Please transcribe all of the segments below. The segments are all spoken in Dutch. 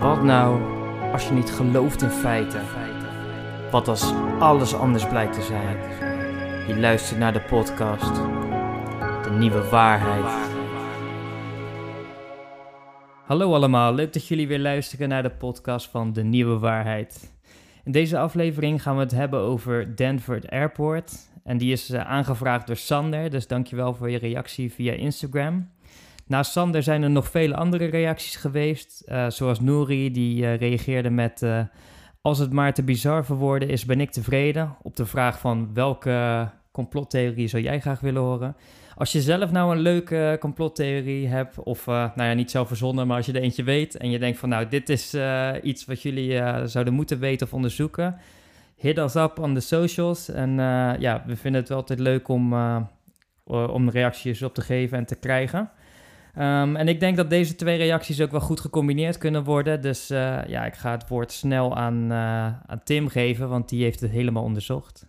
Wat nou als je niet gelooft in feiten? Wat als alles anders blijkt te zijn? Je luistert naar de podcast. De nieuwe waarheid. Hallo allemaal, leuk dat jullie weer luisteren naar de podcast van De Nieuwe Waarheid. In deze aflevering gaan we het hebben over Denver Airport. En die is eh, aangevraagd door Sander, dus dankjewel voor je reactie via Instagram. Naast Sander zijn er nog vele andere reacties geweest, uh, zoals Nouri die uh, reageerde met... Uh, als het maar te bizar voor woorden is, ben ik tevreden. Op de vraag van welke complottheorie zou jij graag willen horen? Als je zelf nou een leuke complottheorie hebt, of nou ja, niet zelf verzonnen, maar als je er eentje weet en je denkt van nou, dit is iets wat jullie zouden moeten weten of onderzoeken, hit us up on the socials. En ja, we vinden het wel altijd leuk om, om reacties op te geven en te krijgen. Um, en ik denk dat deze twee reacties ook wel goed gecombineerd kunnen worden. Dus uh, ja, ik ga het woord snel aan, uh, aan Tim geven, want die heeft het helemaal onderzocht.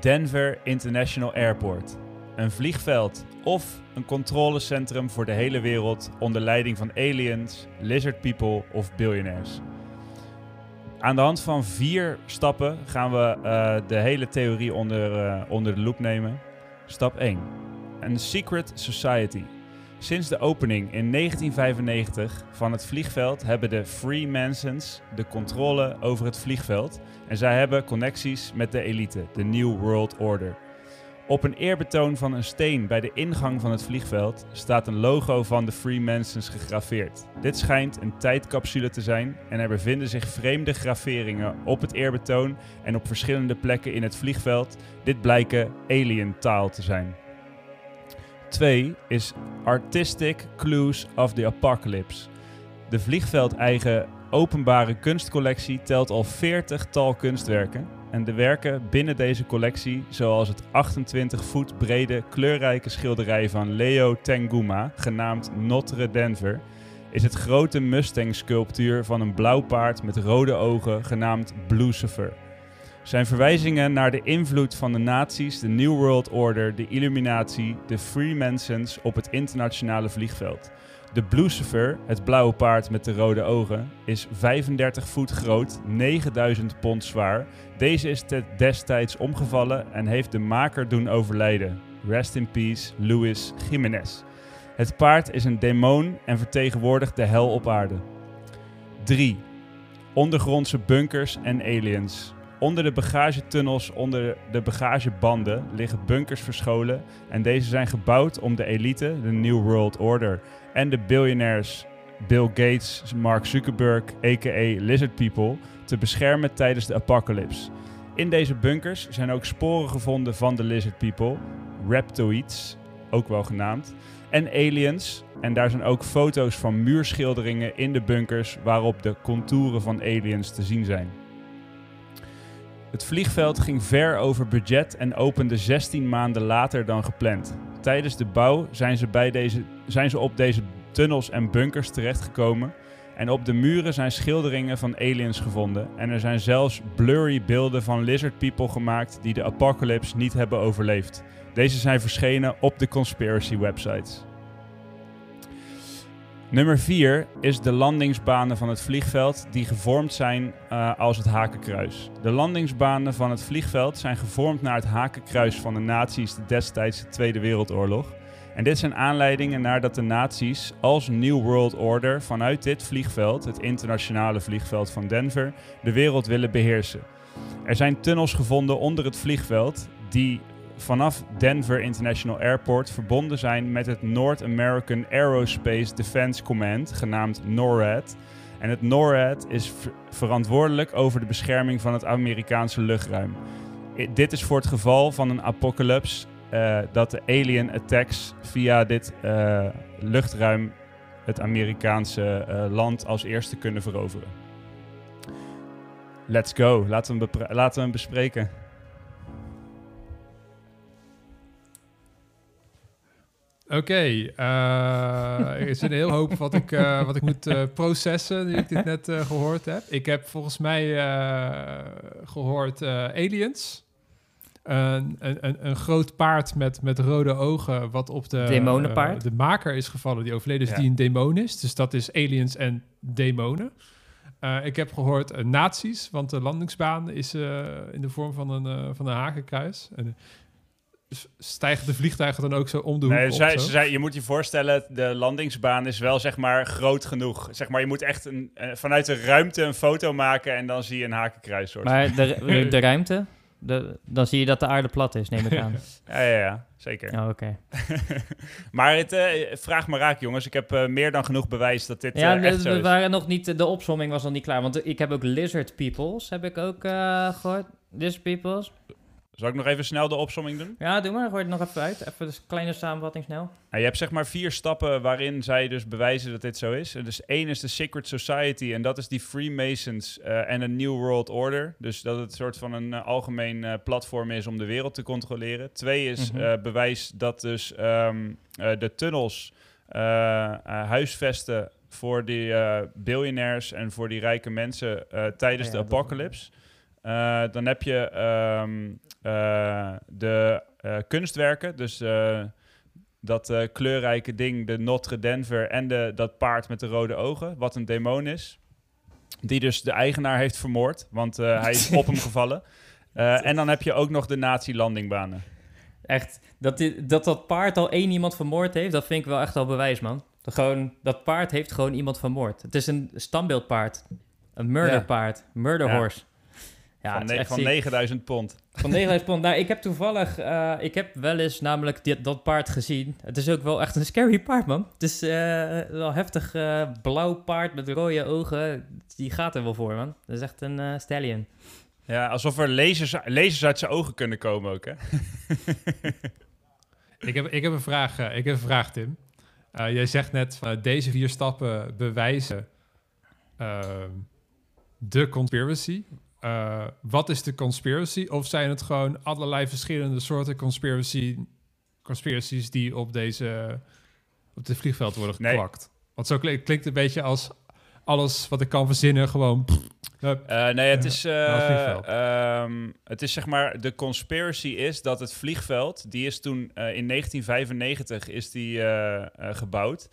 Denver International Airport. Een vliegveld of een controlecentrum voor de hele wereld onder leiding van aliens, lizard people of billionaires. Aan de hand van vier stappen gaan we uh, de hele theorie onder, onder de loep nemen. Stap 1 een secret society. Sinds de opening in 1995 van het vliegveld hebben de Freemasons de controle over het vliegveld en zij hebben connecties met de elite, de New World Order. Op een eerbetoon van een steen bij de ingang van het vliegveld staat een logo van de Freemasons gegraveerd. Dit schijnt een tijdcapsule te zijn en er bevinden zich vreemde graveringen op het eerbetoon en op verschillende plekken in het vliegveld. Dit blijken alien taal te zijn. 2 is Artistic Clues of the Apocalypse. De vliegveld-eigen openbare kunstcollectie telt al 40 tal kunstwerken. En de werken binnen deze collectie, zoals het 28 voet brede kleurrijke schilderij van Leo Tenguma, genaamd Notre Denver, is het grote Mustang-sculptuur van een blauw paard met rode ogen, genaamd Lucifer zijn verwijzingen naar de invloed van de nazi's, de New World Order, de Illuminatie, de Freemasons op het internationale vliegveld. De Lucifer, het blauwe paard met de rode ogen, is 35 voet groot, 9000 pond zwaar. Deze is destijds omgevallen en heeft de maker doen overlijden. Rest in peace, Luis Jiménez. Het paard is een demon en vertegenwoordigt de hel op aarde. 3. Ondergrondse bunkers en aliens. Onder de bagagetunnels, onder de bagagebanden, liggen bunkers verscholen. En deze zijn gebouwd om de elite, de New World Order, en de billionaires Bill Gates, Mark Zuckerberg, a.k.a. Lizard People, te beschermen tijdens de apocalypse. In deze bunkers zijn ook sporen gevonden van de Lizard People, reptoids, ook wel genaamd, en aliens. En daar zijn ook foto's van muurschilderingen in de bunkers waarop de contouren van aliens te zien zijn. Het vliegveld ging ver over budget en opende 16 maanden later dan gepland. Tijdens de bouw zijn ze, bij deze, zijn ze op deze tunnels en bunkers terechtgekomen. En op de muren zijn schilderingen van aliens gevonden. En er zijn zelfs blurry beelden van lizard people gemaakt die de apocalypse niet hebben overleefd. Deze zijn verschenen op de conspiracy websites. Nummer 4 is de landingsbanen van het vliegveld die gevormd zijn uh, als het hakenkruis. De landingsbanen van het vliegveld zijn gevormd naar het hakenkruis van de nazi's destijds de Tweede Wereldoorlog. En dit zijn aanleidingen naar dat de nazi's als New World Order vanuit dit vliegveld, het internationale vliegveld van Denver, de wereld willen beheersen. Er zijn tunnels gevonden onder het vliegveld die vanaf Denver International Airport verbonden zijn met het North American Aerospace Defense Command, genaamd NORAD. En het NORAD is verantwoordelijk over de bescherming van het Amerikaanse luchtruim. dit is voor het geval van een apocalypse uh, dat de alien attacks via dit uh, luchtruim het Amerikaanse uh, land als eerste kunnen veroveren. Let's go, laten we laten we hem bespreken. Oké, okay, uh, er is een heel hoop wat ik, uh, wat ik moet uh, processen nu ik dit net gehoord heb. Ik heb volgens mij gehoord aliens. een, een, een groot paard met, met rode ogen, wat op de, Demonenpaard? eh, de maker is gevallen, die overleden is, Ja. die een demon is. Dus dat is aliens en demonen. Eh, ik heb gehoord eh, nazi's, want de landingsbaan is eh, in de vorm van een, eh, van een hakenkruis. En, eh, stijgen de vliegtuigen dan ook zo om de hoek Nee, op? zo? ze zei, je moet je voorstellen, de landingsbaan is wel zeg maar groot genoeg. Zeg maar, je moet echt een, eh, vanuit de ruimte een foto maken en dan zie je een hakenkruis soort. Maar de, de ruimte, de, dan zie je dat de aarde plat is, neem ik aan. Ja, ja, ja, zeker. Oh, oké. maar het, eh, vraag me raak, jongens. Ik heb eh, meer dan genoeg bewijs dat dit Ja, eh, echt de- zo we is. waren nog niet, de opsomming was nog niet klaar. Want ik heb ook Lizard Peoples, heb ik ook eh, gehoord. Lizard Peoples. Zal ik nog even snel de opsomming doen? Ja, doe maar, gooi het nog even uit. Even een kleine samenvatting snel. Nou, je hebt zeg maar vier stappen waarin zij dus bewijzen dat dit zo is. En Dus één is de Secret Society en dat is die Freemasons eh, en een New World Order. Dus dat het een soort van een eh, algemeen eh, platform is om de wereld te controleren. Twee is Mhm. bewijs dat dus ehm, eh, de tunnels huisvesten voor die billionaires en voor die rijke mensen tijdens Ja, de apocalypse. Eh, dan heb je ehm, eh, de eh, kunstwerken, dus dat kleurrijke ding, de Notre Denver en de, dat paard met de rode ogen, wat een demon is. Die dus de eigenaar heeft vermoord, want hij is op hem gevallen. En dan heb je ook nog de nazi-landingbanen. Echt, dat, dit, dat dat paard al één iemand vermoord heeft, dat vind ik wel echt al bewijs, man. Dat, gewoon, dat paard heeft gewoon iemand vermoord. Het is een standbeeldpaard. Een murderpaard. Murder Ja. horse. Ja, van van ziek. 9000 pond. Van 9000 pond. Nou, ik heb toevallig, eh, ik heb wel eens namelijk dit, dat paard gezien. Het is ook wel echt een scary paard, man. Het is eh, wel heftig eh, blauw paard met rode ogen. Die gaat er wel voor, man. Dat is echt een eh, stallion. Ja, alsof er lasers, lasers uit zijn ogen kunnen komen ook, hè? Ik heb, ik heb een vraag, ik heb een vraag Tim. Eh, jij zegt net deze vier stappen bewijzen ehm, de conspiracy. Eh, wat is de conspiracy? Of zijn het gewoon allerlei verschillende soorten conspiracy, conspiracies die op deze op dit vliegveld worden Nee. geplakt? Want zo klink- klinkt het een beetje als alles wat ik kan verzinnen gewoon. hup. Eh, nee, het is, eh, ehm, het is zeg maar, de conspiracy is dat het vliegveld, die is toen in 1995 is die gebouwd.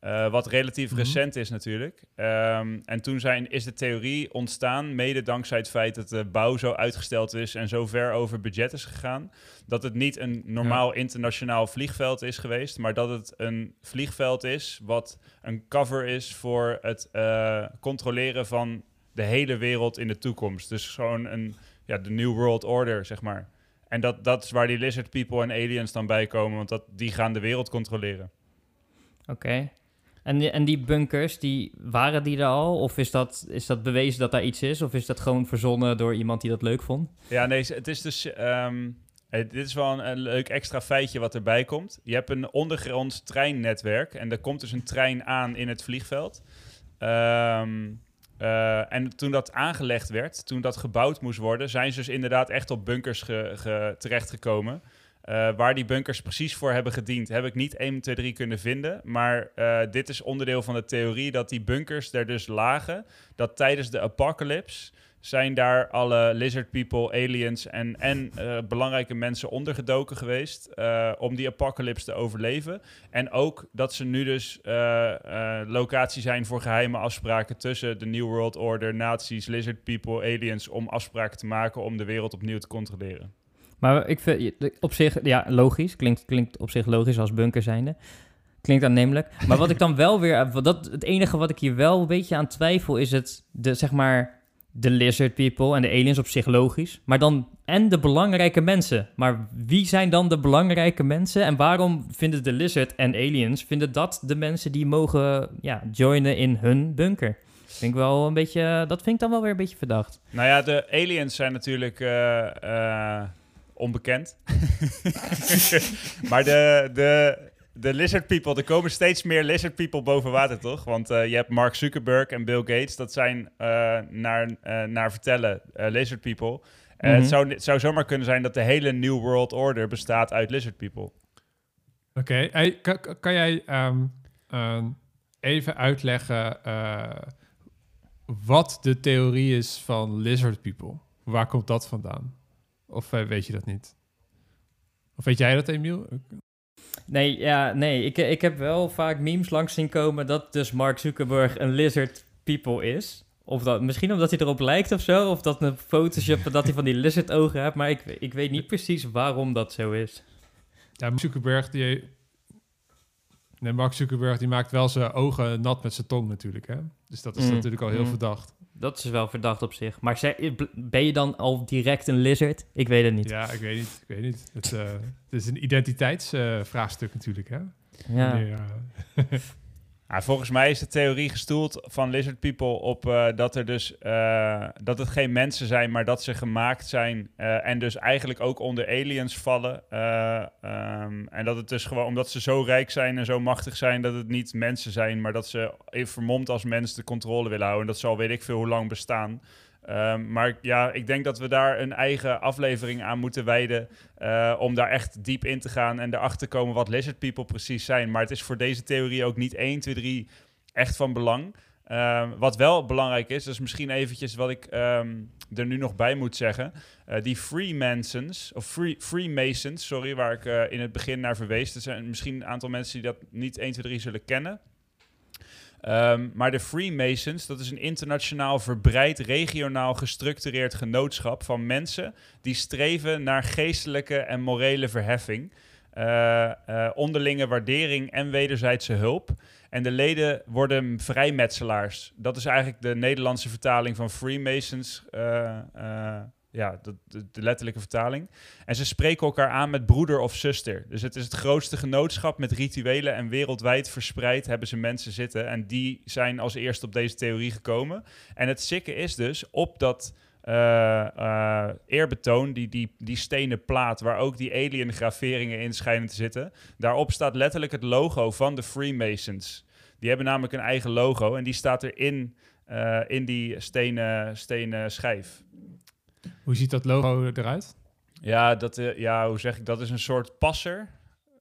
Eh, wat relatief Mhm. recent is natuurlijk. Ehm, en toen zijn, is de theorie ontstaan, mede dankzij het feit dat de bouw zo uitgesteld is en zo ver over budget is gegaan, dat het niet een normaal internationaal vliegveld is geweest, maar dat het een vliegveld is wat een cover is voor het eh, controleren van de hele wereld in de toekomst. Dus gewoon een, ja, de New World Order, zeg maar. En dat, dat is waar die lizard people en aliens dan bij komen, want dat, die gaan de wereld controleren. Oké. En, die- en die bunkers, die, waren die er al? Of is dat, is dat bewezen dat daar iets is? Of is dat gewoon verzonnen door iemand die dat leuk vond? Ja, nee, het is dus... ehm, eh, dit is wel een, leuk extra feitje wat erbij komt. Je hebt een ondergronds treinnetwerk en er komt dus een trein aan in het vliegveld. Ehm, eh, en toen dat aangelegd werd, toen dat gebouwd moest worden, zijn ze dus inderdaad echt op bunkers ge, ge- terechtgekomen. Eh, waar die bunkers precies voor hebben gediend, heb ik niet 1, 2, 3 kunnen vinden. Maar eh, dit is onderdeel van de theorie dat die bunkers er dus lagen. Dat tijdens de apocalypse zijn daar alle lizard people, aliens en, en eh, belangrijke mensen ondergedoken geweest om die apocalypse te overleven. En ook dat ze nu dus locatie zijn voor geheime afspraken tussen de New World Order, nazi's, lizard people, aliens, om afspraken te maken om de wereld opnieuw te controleren. Maar ik vind op zich, ja, logisch. Klinkt, klinkt op zich logisch als bunker zijnde. Klinkt aannemelijk. Maar wat ik dan wel weer... Dat, het enige wat ik hier wel een beetje aan twijfel is het... De, zeg maar, de lizard people en de aliens op zich logisch. Maar dan... En de belangrijke mensen. Maar wie zijn dan de belangrijke mensen? En waarom vinden de lizard en aliens... Vinden dat de mensen die mogen ja, joinen in hun bunker? Vind ik wel een beetje... Dat vind ik dan wel weer een beetje verdacht. Nou ja, de aliens zijn natuurlijk eh, eh, onbekend. maar de, de, de lizard people, er komen steeds meer lizard people boven water, toch? Want eh, je hebt Mark Zuckerberg en Bill Gates, dat zijn eh, naar, eh, naar vertellen lizard people. Eh, Mhm. het, zou, het zou zomaar kunnen zijn dat de hele New World Order bestaat uit lizard people. Oké, hey, kan, kan- kan jij ehm, even uitleggen wat de theorie is van lizard people? Waar komt dat vandaan? Of eh, weet je dat niet? Of weet jij dat, Emiel? Nee, ja, nee. Ik, ik heb wel vaak memes langs zien komen dat dus Mark Zuckerberg een lizard people is. Of dat, misschien omdat hij erop lijkt of zo. Of dat een Photoshop dat hij van die lizard ogen heeft. Maar ik, ik weet niet precies waarom dat zo is. Ja, Mark Zuckerberg, die... Nee, Mark Zuckerberg die maakt wel zijn ogen nat met zijn tong natuurlijk, hè? Dus dat is Mm, natuurlijk al heel mm. verdacht. Dat is wel verdacht op zich. Maar ben je dan al direct een lizard? Ik weet het niet. Ja, ik weet niet. Ik weet niet. Het, eh, het is een identiteitsvraagstuk natuurlijk, hè? Ja. Wanneer, eh, Ja, volgens mij is de theorie gestoeld van lizard people op eh, dat er dus eh, dat het geen mensen zijn, maar dat ze gemaakt zijn eh, en dus eigenlijk ook onder aliens vallen. Eh, ehm, en dat het dus gewoon omdat ze zo rijk zijn en zo machtig zijn dat het niet mensen zijn, maar dat ze even vermomd als mens de controle willen houden. En dat zal weet ik veel hoe lang bestaan. Ehm, maar ja, ik denk dat we daar een eigen aflevering aan moeten wijden. eh, om daar echt diep in te gaan en erachter te komen wat lizard people precies zijn. Maar het is voor deze theorie ook niet 1, 2, 3 echt van belang. Ehm, wat wel belangrijk is, dat is misschien eventjes wat ik ehm, er nu nog bij moet zeggen. Eh, die Freemasons, of free, Freemasons, sorry, waar ik eh, in het begin naar verwees. Er zijn misschien een aantal mensen die dat niet 1, 2, 3 zullen kennen. Ehm, maar de Freemasons, dat is een internationaal verbreid, regionaal gestructureerd genootschap van mensen die streven naar geestelijke en morele verheffing, eh, eh, onderlinge waardering en wederzijdse hulp. En de leden worden vrijmetselaars. Dat is eigenlijk de Nederlandse vertaling van Freemasons. eh, ja, de, de, letterlijke vertaling. En ze spreken elkaar aan met broeder of zuster. Dus het is het grootste genootschap met rituelen en wereldwijd verspreid hebben ze mensen zitten. En die zijn als eerste op deze theorie gekomen. En het sikke is dus op dat eh, eh, eerbetoon, die, die, die stenen plaat waar ook die alien graveringen in schijnen te zitten. Daarop staat letterlijk het logo van de Freemasons. Die hebben namelijk een eigen logo en die staat erin eh in die stenen, stenen schijf. Hoe ziet dat logo eruit? Ja, dat, eh, ja, hoe zeg ik dat? is een soort passer.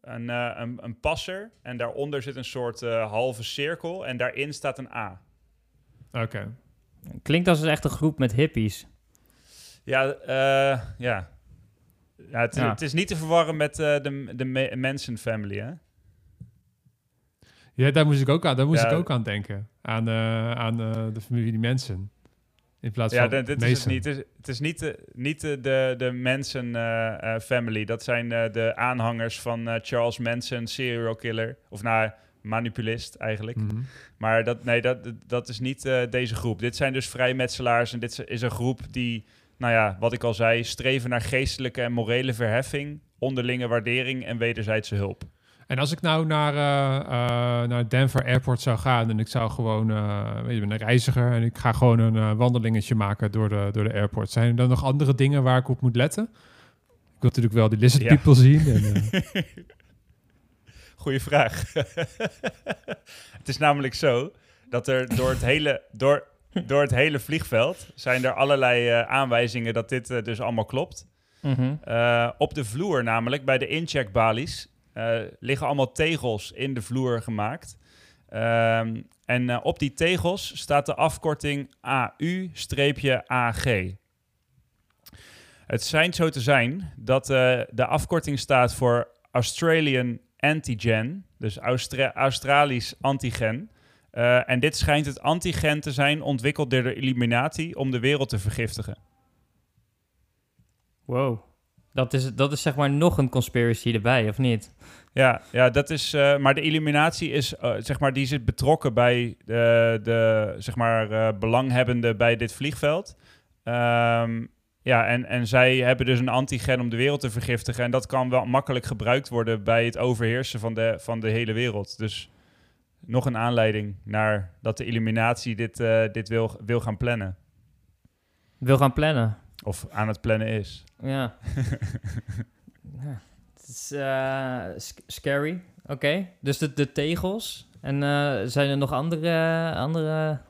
Een, eh, een, een passer. En daaronder zit een soort eh, halve cirkel. En daarin staat een A. Oké. Klinkt als echt een groep met hippies. Ja, eh, ja. ja, het, Ja. het is niet te verwarren met eh, de, de Manson family, hè? Ja, daar moest ik ook aan, daar moest Ja. ik ook aan denken. Aan, eh, aan eh, de familie Mensen. In plaats Ja, van dit is het Mason. niet. Het is, het is niet de, niet de, de, de Manson eh, eh, family. Dat zijn eh, de aanhangers van Charles Manson, serial killer. Of nou, manipulist eigenlijk. Mhm. Maar dat, nee, dat, dat is niet deze groep. Dit zijn dus vrijmetselaars en dit is een groep die, nou ja, wat ik al zei, streven naar geestelijke en morele verheffing, onderlinge waardering en wederzijdse hulp. En als ik nou naar, eh, eh, naar Denver Airport zou gaan en ik zou gewoon, weet je, een reiziger en ik ga gewoon een wandelingetje maken door de, door de airport. Zijn er dan nog andere dingen waar ik op moet letten? Ik wil natuurlijk wel die lizard Ja. people zien. En, Goeie vraag. het is namelijk zo dat er door het hele, door, door het hele vliegveld zijn er allerlei aanwijzingen dat dit dus allemaal klopt. Mhm. Op de vloer namelijk, bij de incheckbalies, liggen allemaal tegels in de vloer gemaakt. Ehm, en eh, op die tegels staat de afkorting AU-AG. Het schijnt zo te zijn dat eh, de afkorting staat voor Australian Antigen, dus Austra- Australisch antigen. Eh, en dit schijnt het antigen te zijn ontwikkeld door de Illuminati om de wereld te vergiftigen. Wow. Dat is, dat is zeg maar nog een conspiracy erbij, of niet? Ja, ja dat is. eh, maar de Illuminatie is, eh, zeg maar, die zit betrokken bij de, de zeg maar, eh, belanghebbenden bij dit vliegveld. Ehm, ja, en, en zij hebben dus een antigen om de wereld te vergiftigen. En dat kan wel makkelijk gebruikt worden bij het overheersen van de, van de hele wereld. Dus nog een aanleiding naar dat de Illuminatie dit, eh, dit wil, wil gaan plannen. Wil gaan plannen. Of aan het plannen is. Ja. ja. Het is eh, sc- scary. Oké. Dus de, de tegels. En eh, zijn er nog andere, andere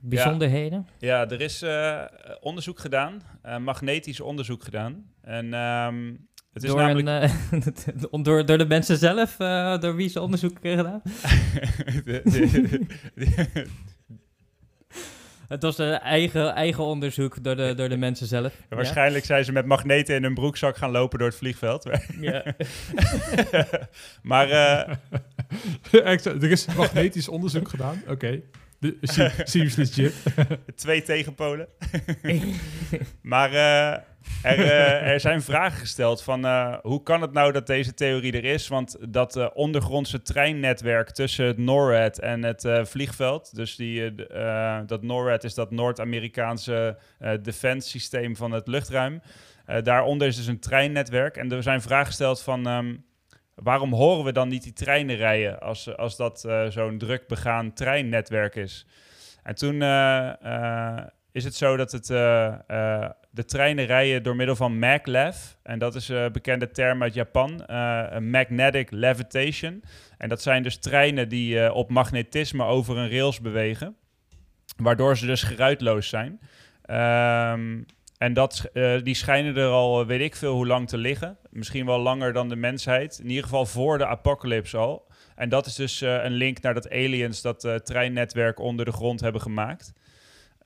bijzonderheden? Ja, er is eh, onderzoek gedaan, magnetisch onderzoek gedaan. En ehm, het is door, namelijk... een, door, door de mensen zelf, door wie ze onderzoek gedaan? de, de- de- Het was een eigen, eigen onderzoek door de, door de mensen zelf. Ja, waarschijnlijk zijn ze met magneten in hun broekzak gaan lopen door het vliegveld. Ja. maar uh... er is magnetisch onderzoek gedaan. Oké. Okay. Seems legit. Twee tegenpolen. maar uh, er, uh, er, zijn vragen gesteld van uh, hoe kan het nou dat deze theorie er is? Want dat ondergrondse treinnetwerk tussen het NORAD en het vliegveld, dus die, dat NORAD is dat Noord-Amerikaanse defense systeem van het luchtruim. daaronder is dus een treinnetwerk en er zijn vragen gesteld van... Um, waarom horen we dan niet die treinen rijden als, als dat zo'n druk begaan treinnetwerk is? En toen is het zo dat het, de treinen rijden door middel van maglev. En dat is een bekende term uit Japan, magnetic levitation. En dat zijn dus treinen die op magnetisme over een rails bewegen, waardoor ze dus geruitloos zijn. Um, en dat, die schijnen er al, weet ik veel, hoe lang te liggen. Misschien wel langer dan de mensheid. In ieder geval voor de apocalypse al. En dat is dus een link naar dat aliens dat uh, treinnetwerk onder de grond hebben gemaakt.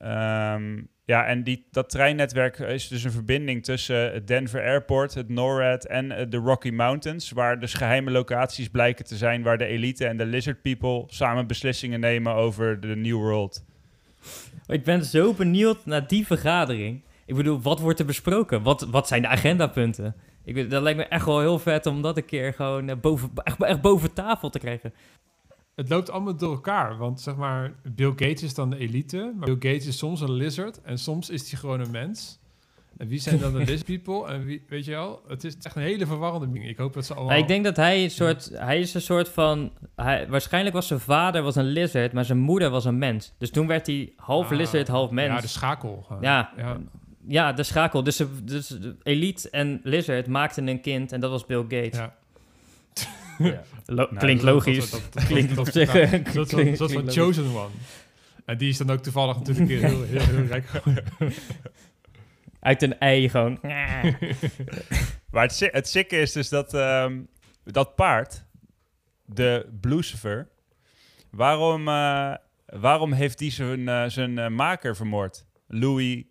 Um, ja, en die, dat treinnetwerk is dus een verbinding tussen het Denver Airport, het NORAD en de Rocky Mountains. Waar dus geheime locaties blijken te zijn waar de elite en de lizard people samen beslissingen nemen over de New World. Ik ben zo benieuwd naar die vergadering. Ik bedoel, wat wordt er besproken? Wat, wat zijn de agendapunten? Ik, dat lijkt me echt wel heel vet om dat een keer gewoon eh, boven, echt, echt boven tafel te krijgen. Het loopt allemaal door elkaar, want zeg maar, Bill Gates is dan de elite, maar Bill Gates is soms een lizard en soms is hij gewoon een mens. En wie zijn dan de lizard people? En wie, weet je wel, het is echt een hele verwarrende ding. Ik hoop dat ze allemaal... Nou, ik denk dat hij een soort, hij is een soort van, hij, waarschijnlijk was zijn vader was een lizard, maar zijn moeder was een mens. Dus toen werd hij half ah, lizard, half mens. Ja, de schakel. Ja, ja, ja, de schakel. Dus, dus Elite en Lizard maakten een kind en dat was Bill Gates. Ja. ja. Lo nou, klinkt logisch. Dat, dat, klinkt op zich. Dat is van Chosen One. En die is dan ook toevallig natuurlijk heel, heel, heel rijk Uit een ei gewoon. maar het, het sikke is dus dat, um, dat paard, de Blucifer, waarom, uh, waarom heeft die zijn, uh, zijn uh, maker vermoord? Louis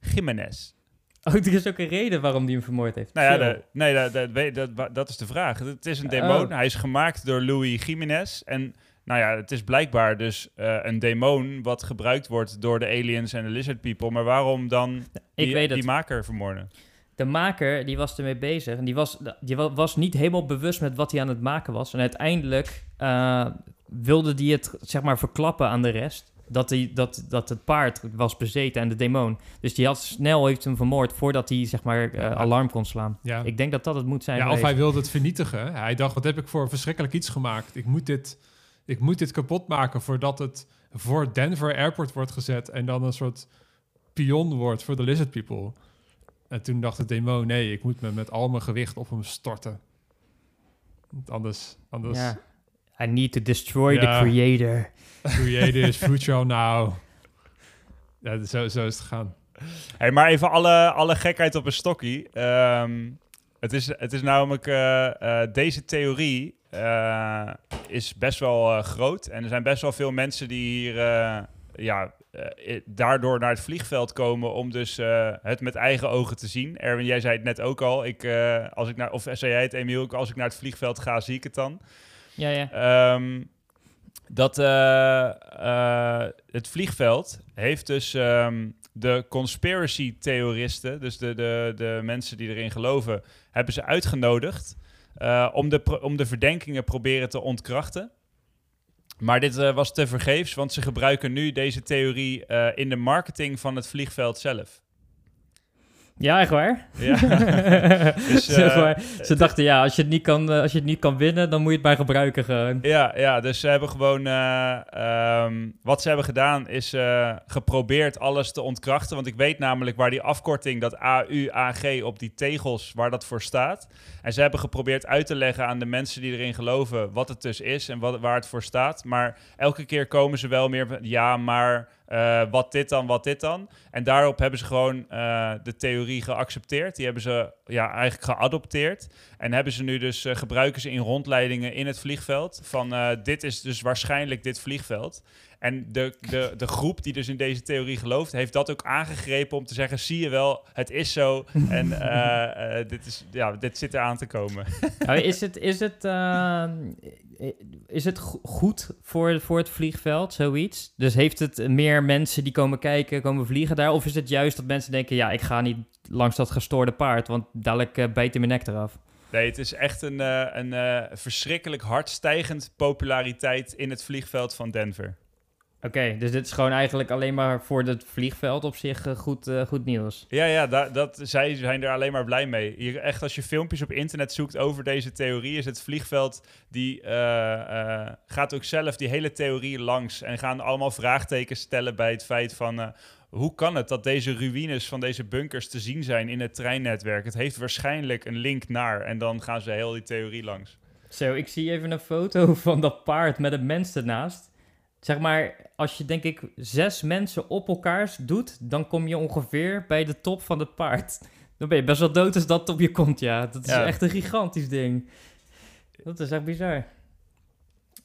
Jiménez. Oh, er is ook een reden waarom hij hem vermoord heeft. Nou ja, de, nee, dat, dat, dat, dat, is de vraag. Het is een demon. Oh. Hij is gemaakt door Louis Jiménez. En nou ja, het is blijkbaar dus uh, een demon wat gebruikt wordt door de aliens en de lizard people. Maar waarom dan die, die maker vermoorden? De maker die was ermee bezig en die was, die was niet helemaal bewust met wat hij aan het maken was. En uiteindelijk uh, wilde hij het zeg maar verklappen aan de rest dat, hij, dat, dat het paard was bezeten en de demon. Dus die had snel heeft hem vermoord voordat hij zeg maar uh, alarm kon slaan. Ja. Ik denk dat dat het moet zijn. Ja, of hij wilde het vernietigen. Hij dacht, wat heb ik voor verschrikkelijk iets gemaakt? Ik moet dit, ik moet dit kapot maken voordat het voor Denver Airport wordt gezet en dan een soort pion wordt voor de Lizard People. En toen dacht de demon, nee, ik moet me met al mijn gewicht op hem storten. Anders, anders... Ja. I need to destroy the creator. Creator is future now. Ja, zo, zo is het gegaan. Hey, maar even alle, alle gekheid op een stokkie. Ehm, het, is, het is namelijk... Uh, deze theorie uh, is best wel groot. En er zijn best wel veel mensen die hier... ja, daardoor naar het vliegveld komen om dus het met eigen ogen te zien. Erwin, jij zei het net ook al. Ik, als ik naar, of zei jij het, Emiel? Als ik naar het vliegveld ga, zie ik het dan. Ja, ja. Um, dat uh, uh, het vliegveld heeft dus um, de conspiracy-theoristen, dus de, de, de mensen die erin geloven, hebben ze uitgenodigd uh, om, de, om de verdenkingen proberen te ontkrachten. Maar dit was te vergeefs, want ze gebruiken nu deze theorie in de marketing van het vliegveld zelf. Ja, echt waar? Ja. dus, uh, Ze dachten, ja, als je, het niet kan, uh, als je het niet kan winnen, dan moet je het maar gebruiken gewoon. Ja, ja dus ze hebben gewoon... Uh, um, wat ze hebben gedaan is geprobeerd alles te ontkrachten. Want ik weet namelijk waar die afkorting, dat AU, AG, op die tegels, waar dat voor staat. En ze hebben geprobeerd uit te leggen aan de mensen die erin geloven wat het dus is en wat, waar het voor staat. Maar elke keer komen ze wel meer... Ja, maar... Uh, wat dit dan, wat dit dan. En daarop hebben ze gewoon uh, de theorie geaccepteerd. Die hebben ze ja, eigenlijk geadopteerd. En hebben ze nu dus, uh, gebruiken ze in rondleidingen in het vliegveld. Van dit is dus waarschijnlijk dit vliegveld. En de, de, de groep die dus in deze theorie gelooft, heeft dat ook aangegrepen om te zeggen: zie je wel, het is zo. en uh, uh, dit, is, ja, dit zit eraan te komen. Nou, is het, is het, uh, is het goed voor, voor het vliegveld, zoiets? Dus heeft het meer mensen die komen kijken, komen vliegen daar? Of is het juist dat mensen denken: ja, ik ga niet langs dat gestoorde paard, want dadelijk bijt hij mijn nek eraf? Nee, het is echt een, een verschrikkelijk hard stijgend populariteit in het vliegveld van Denver. Oké, okay, dus dit is gewoon eigenlijk alleen maar voor het vliegveld op zich uh, goed, goed nieuws. Ja, ja dat, dat, zij zijn er alleen maar blij mee. Hier, echt, als je filmpjes op internet zoekt over deze theorie, is het vliegveld die gaat ook zelf die hele theorie langs en gaan allemaal vraagtekens stellen bij het feit van hoe kan het dat deze ruïnes van deze bunkers te zien zijn in het treinnetwerk? Het heeft waarschijnlijk een link naar. En dan gaan ze heel die theorie langs. Zo, ik zie even een foto van dat paard met een mens ernaast. Zeg maar, als je denk ik zes mensen op elkaar doet, dan kom je ongeveer bij de top van het paard. Dan ben je best wel dood als dat op je komt, ja. Dat is echt een gigantisch ding. Dat is echt bizar.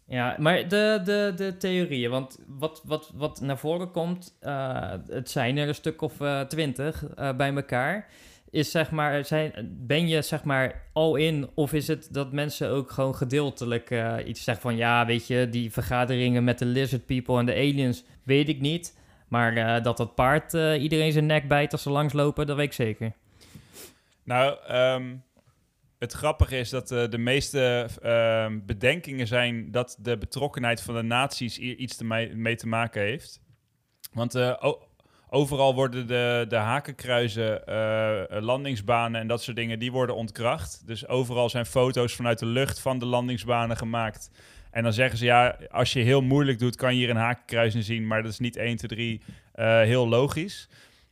Ja, maar de, de, de theorieën, want wat, wat, wat naar voren komt, uh, het zijn er een stuk of uh, twintig uh, bij elkaar. Is zeg maar, zijn, ben je zeg maar al in, of is het dat mensen ook gewoon gedeeltelijk iets zeggen van ja, weet je, die vergaderingen met de lizard people en de aliens, weet ik niet. Maar dat dat paard iedereen zijn nek bijt als ze langslopen, dat weet ik zeker. Nou, um het grappige is dat de meeste uh, bedenkingen zijn dat de betrokkenheid van de naties iets te mee te maken heeft. Want overal worden de, de hakenkruizen, eh, landingsbanen en dat soort dingen, die worden ontkracht. Dus overal zijn foto's vanuit de lucht van de landingsbanen gemaakt. En dan zeggen ze, ja, als je heel moeilijk doet, kan je hier een hakenkruis in zien. Maar dat is niet 1, 2, 3 heel logisch.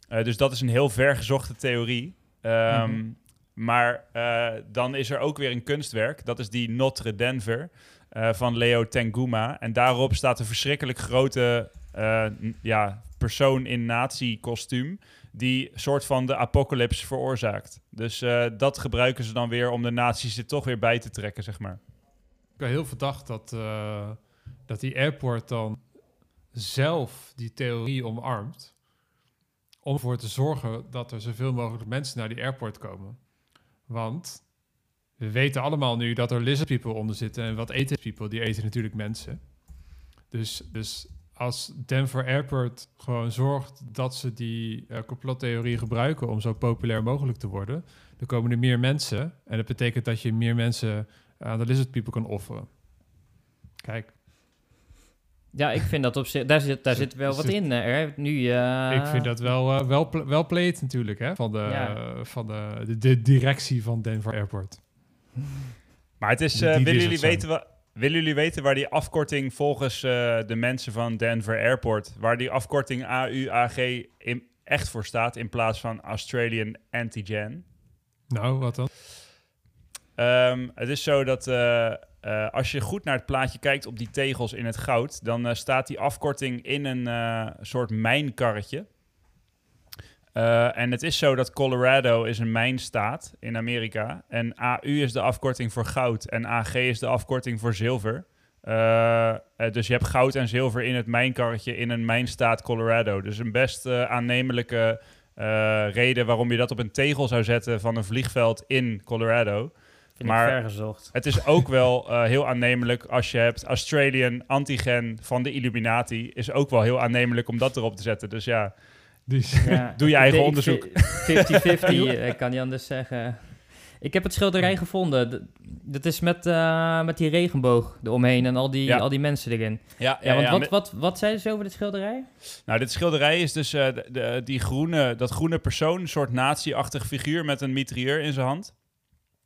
dus dat is een heel vergezochte theorie. Um, mm maar uh, dan is er ook weer een kunstwerk. Dat is die Notre Denver uh, van Leo Tenguma. En daarop staat een verschrikkelijk grote uh, ja, persoon in nazi-kostuum. Die soort van de apocalypse veroorzaakt. Dus dat gebruiken ze dan weer om de nazi's er toch weer bij te trekken, zeg maar. Ik ben heel verdacht dat, dat die airport dan zelf die theorie omarmt. Om ervoor te zorgen dat er zoveel mogelijk mensen naar die airport komen. Want we weten allemaal nu dat er lizard people onder zitten. En wat eten people? Die eten natuurlijk mensen. Dus, dus als Denver Airport gewoon zorgt dat ze die uh, complottheorie gebruiken om zo populair mogelijk te worden, dan komen er meer mensen. En dat betekent dat je meer mensen aan de lizard people kan offeren. Kijk. Ja, ik vind dat op zich, daar zit, daar zit wel wat in. Hè. Nu, uh... Ik vind dat wel, uh, wel, wel pleet natuurlijk, hè, van, de, ja. van de, de, de, directie van Denver Airport. Maar het is, uh, willen, jullie weten wa willen jullie weten waar die afkorting volgens de mensen van Denver Airport, waar die afkorting AUAG in, echt voor staat in plaats van Australian Antigen? Nou, wat dan? Um, het is zo dat uh, als je goed naar het plaatje kijkt op die tegels in het goud, dan staat die afkorting in een soort mijnkarretje. En het is zo dat Colorado is een mijnstaat in Amerika. En AU is de afkorting voor goud en AG is de afkorting voor zilver. dus je hebt goud en zilver in het mijnkarretje in een mijnstaat Colorado. Dus een best aannemelijke reden waarom je dat op een tegel zou zetten van een vliegveld in Colorado maar het is ook wel heel aannemelijk als je hebt Australian antigen van de Illuminati. Is ook wel heel aannemelijk om dat erop te zetten. Dus ja, dus, ja doe je eigen onderzoek. 50-50, ik kan niet anders zeggen. Ik heb het schilderij gevonden. Dat is met, uh, met die regenboog eromheen en al die, ja. al die mensen erin. Ja, ja, want wat, wat, wat zeiden ze over dit schilderij? Nou, dit schilderij is dus uh, de, de, die groene, dat groene persoon, een soort nazi-achtig figuur met een mitrailleur in zijn hand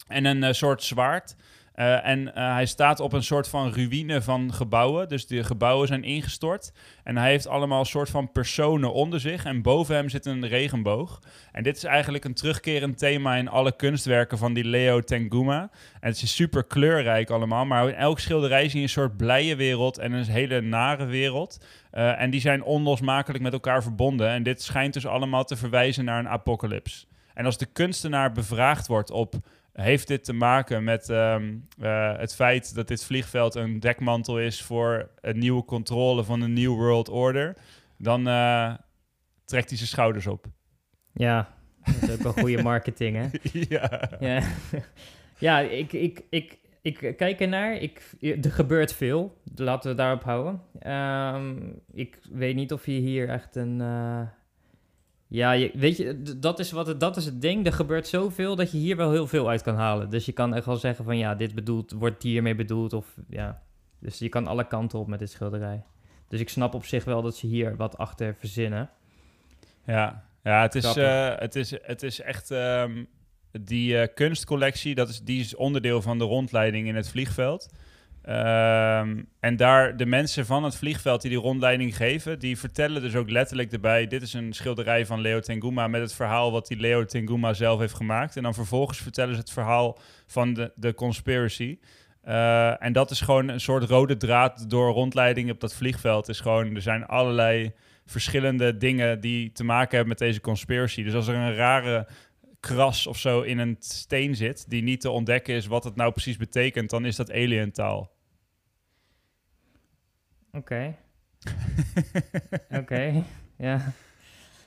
en een uh, soort zwaard. Uh, en uh, hij staat op een soort van ruïne van gebouwen. Dus de gebouwen zijn ingestort. En hij heeft allemaal een soort van personen onder zich. En boven hem zit een regenboog. En dit is eigenlijk een terugkerend thema in alle kunstwerken van die Leo Tenguma. En het is super kleurrijk allemaal. Maar in elk schilderij zie je een soort blije wereld en een hele nare wereld. Uh, en die zijn onlosmakelijk met elkaar verbonden. En dit schijnt dus allemaal te verwijzen naar een apocalyps. En als de kunstenaar bevraagd wordt op heeft dit te maken met ehm, eh, het feit dat dit vliegveld een dekmantel is voor een nieuwe controle van een New World Order, dan eh, trekt hij zijn schouders op. Ja, dat is ook wel goede marketing, hè? ja. Ja, ja ik, ik, ik, ik kijk ernaar. Ik, er gebeurt veel. Laten we daarop houden. Ehm, ik weet niet of je hier echt een... eh, ja, je, weet je, dat is, wat het, dat is het ding. Er gebeurt zoveel dat je hier wel heel veel uit kan halen. Dus je kan echt wel zeggen van ja, dit bedoelt, wordt hiermee bedoeld. Of ja, dus je kan alle kanten op met dit schilderij. Dus ik snap op zich wel dat ze hier wat achter verzinnen. Ja, ja het, is, eh, het, is, het is echt... ehm, die eh, kunstcollectie, dat is, die is onderdeel van de rondleiding in het vliegveld. Ehm, en daar, de mensen van het vliegveld die die rondleiding geven, die vertellen dus ook letterlijk erbij... dit is een schilderij van Leo Tenguma met het verhaal wat die Leo Tenguma zelf heeft gemaakt. En dan vervolgens vertellen ze het verhaal van de, de conspiracy... Eh, en dat is gewoon een soort rode draad door rondleiding op dat vliegveld. Is gewoon, er zijn allerlei verschillende dingen die te maken hebben met deze conspiracy. Dus als er een rare kras of zo in een steen zit, die niet te ontdekken is wat het nou precies betekent, dan is dat alien taal. Oké. Oké, ja.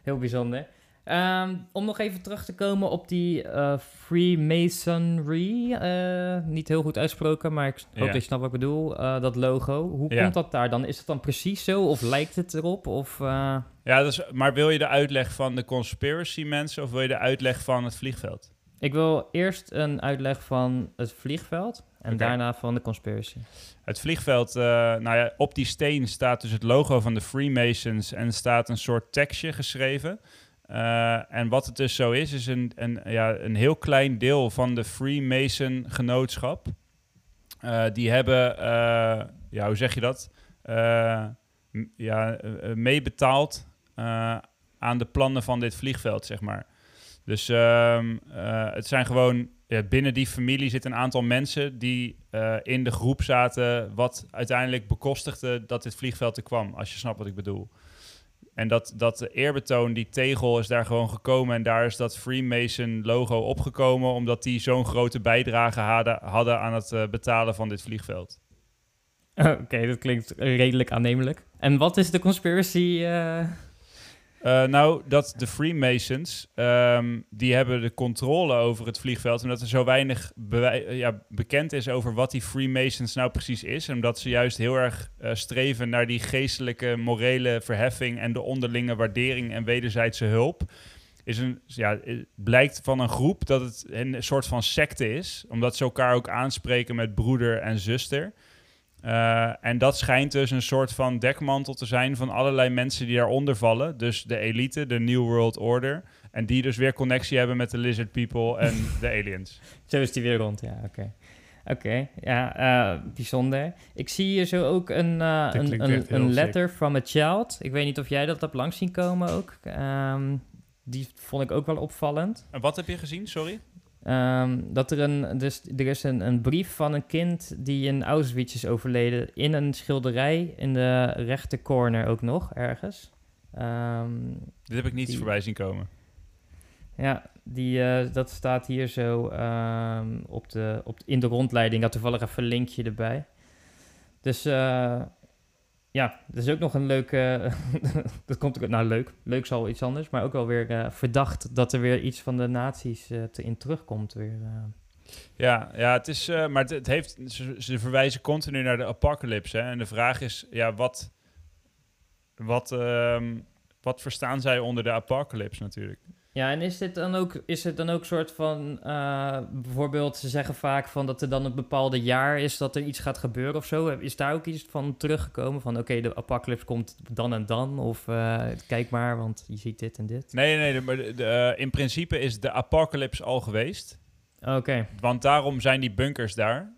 Heel bijzonder. Ehm, om nog even terug te komen op die eh, Freemasonry. eh, niet heel goed uitsproken, maar ik hoop Ja. dat je snapt wat ik bedoel. eh, dat logo. Hoe Ja. komt dat daar dan? Is het dan precies zo of lijkt het erop? Of, Ja, dus, maar wil je de uitleg van de conspiracy mensen of wil je de uitleg van het vliegveld? ik wil eerst een uitleg van het vliegveld en daarna van de conspiracy. Het vliegveld, eh, nou ja, op die steen staat dus het logo van de Freemasons en staat een soort tekstje geschreven. Eh, en wat het dus zo is, is een, een, ja, een heel klein deel van de Freemason genootschap. Eh, die hebben, ja, hoe zeg je dat? Ja, meebetaald aan de plannen van dit vliegveld, zeg maar. Dus ehm, eh, het zijn gewoon, ja, binnen die familie zitten een aantal mensen die eh, in de groep zaten, wat uiteindelijk bekostigde dat dit vliegveld er kwam, als je snapt wat ik bedoel. En dat, dat eerbetoon, die tegel is daar gewoon gekomen en daar is dat Freemason logo opgekomen, omdat die zo'n grote bijdrage hadden, hadden aan het eh, betalen van dit vliegveld. Oké, dat klinkt redelijk aannemelijk. En wat is de conspiracy? eh? Eh, nou, dat de Freemasons, ehm, die hebben de controle over het vliegveld. Omdat er zo weinig eh, ja, bekend is over wat die Freemasons nou precies is. Omdat ze juist heel erg eh, streven naar die geestelijke, morele verheffing... en de onderlinge waardering en wederzijdse hulp. Is een, ja, blijkt van een groep dat het een soort van secte is. Omdat ze elkaar ook aanspreken met broeder en zuster. Eh, en dat schijnt dus een soort van dekmantel te zijn van allerlei mensen die daaronder vallen. Dus de elite, de New World Order. En die dus weer connectie hebben met de Lizard People en de aliens. Zo is die weer rond, ja, oké. Oké, ja, eh, bijzonder. Ik zie hier zo ook een, eh, een, een, sick. letter from a child. Ik weet niet of jij dat hebt langs zien komen ook. Ehm, die vond ik ook wel opvallend. En wat heb je gezien, sorry? Ehm, dat er een, dus er is een, een brief van een kind die in Auschwitz is overleden in een schilderij in de rechter corner ook nog ergens. Ehm, Dit heb ik niet Die- voorbij zien komen. Ja, die, eh, dat staat hier zo ehm, op de, op, in de rondleiding. Ik had toevallig even een linkje erbij. Dus eh, ja, dat is ook nog een leuke... dat komt ook... Nou, leuk. Leuk is al iets anders. Maar ook wel weer eh, verdacht dat er weer iets van de nazi's eh, te, in terugkomt. Weer, eh. Ja, ja het is, eh, maar het, heeft, ze, ze verwijzen continu naar de apocalypse. Hè? En de vraag is, ja, wat, wat, ehm, wat verstaan zij onder de apocalypse natuurlijk? Ja, en is dit dan ook, is het dan ook soort van, eh, bijvoorbeeld, ze zeggen vaak van dat er dan een bepaalde jaar is dat er iets gaat gebeuren of zo. Is daar ook iets van teruggekomen? Van oké, de apocalypse komt dan en dan? Of eh, kijk maar, want je ziet dit en dit. Nee, nee, de- maar de, de, eh, in principe is de apocalypse al geweest. Oké, Want daarom zijn die bunkers daar.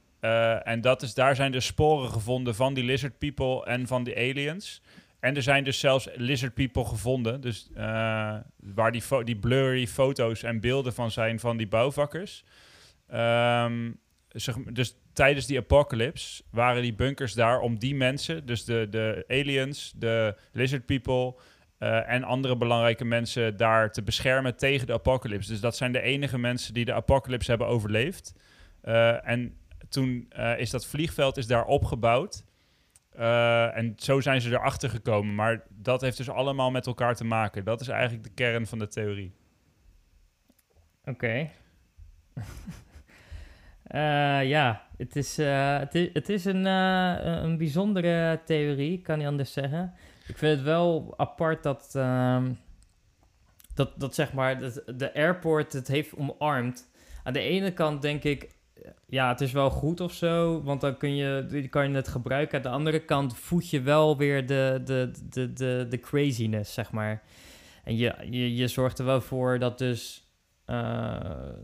En dat is, daar zijn dus sporen gevonden van die lizard people en van die aliens. En er zijn dus zelfs lizard people gevonden. Dus eh, waar die, die blurry foto's en beelden van zijn van die bouwvakkers. Ehm, dus tijdens die apocalypse waren die bunkers daar om die mensen, dus de, de aliens, de lizard people eh, en andere belangrijke mensen daar te beschermen tegen de apocalypse. Dus dat zijn de enige mensen die de apocalypse hebben overleefd. Eh, en toen is dat vliegveld is daar opgebouwd. Eh, en zo zijn ze erachter gekomen. Maar dat heeft dus allemaal met elkaar te maken. Dat is eigenlijk de kern van de theorie. Oké. Eh, ja, het is, eh, het is, een, een bijzondere theorie, kan niet anders zeggen. Ik vind het wel apart dat, ehm, dat, dat zeg maar, dat de airport het heeft omarmd. Aan de ene kant denk ik, ja, het is wel goed of zo, want dan kun je, kan je het gebruiken. Aan de andere kant voed je wel weer de, de, de, de, de craziness, zeg maar. En je, je, je zorgt er wel voor dat dus, eh,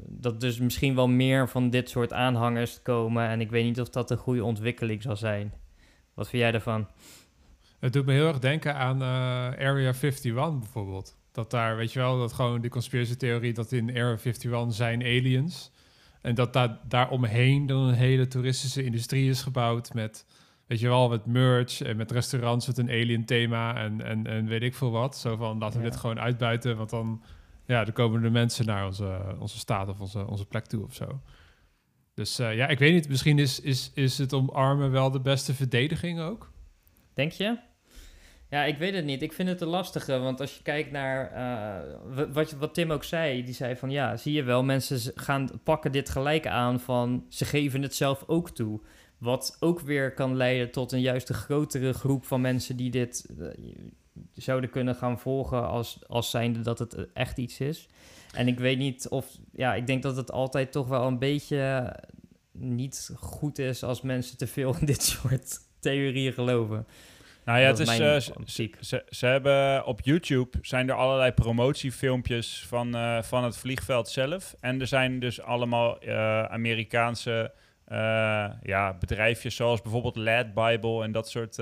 dat dus misschien wel meer van dit soort aanhangers komen. En ik weet niet of dat een goede ontwikkeling zal zijn. Wat vind jij daarvan? Het doet me heel erg denken aan eh, Area 51 bijvoorbeeld. Dat daar, weet je wel, dat gewoon die conspiracy theorie dat in Area 51 zijn aliens. En dat daar, daar omheen dan een hele toeristische industrie is gebouwd met, weet je wel, met merch en met restaurants met een alien thema en, en, en weet ik veel wat. Zo van, laten we Ja. dit gewoon uitbuiten, want dan, ja, dan komen de mensen naar onze, onze staat of onze, onze plek toe of zo. Dus eh, ja, ik weet niet, misschien is, is, is het omarmen wel de beste verdediging ook. Denk je? Ja, ik weet het niet. Ik vind het een lastige, want als je kijkt naar eh, wa- wat, wat Tim ook zei, die zei van ja, zie je wel, mensen gaan pakken dit gelijk aan van ze geven het zelf ook toe. Wat ook weer kan leiden tot een juist een grotere groep van mensen die dit eh, zouden kunnen gaan volgen als, als zijnde dat het echt iets is. En ik weet niet of, ja, ik denk dat het altijd toch wel een beetje niet goed is als mensen te veel in dit soort theorieën geloven. Nou ja, het is eh, ze- ze, ze hebben op YouTube zijn er allerlei promotiefilmpjes van, eh, van het vliegveld zelf. En er zijn dus allemaal eh, Amerikaanse ja, bedrijfjes zoals bijvoorbeeld Lad Bible en dat soort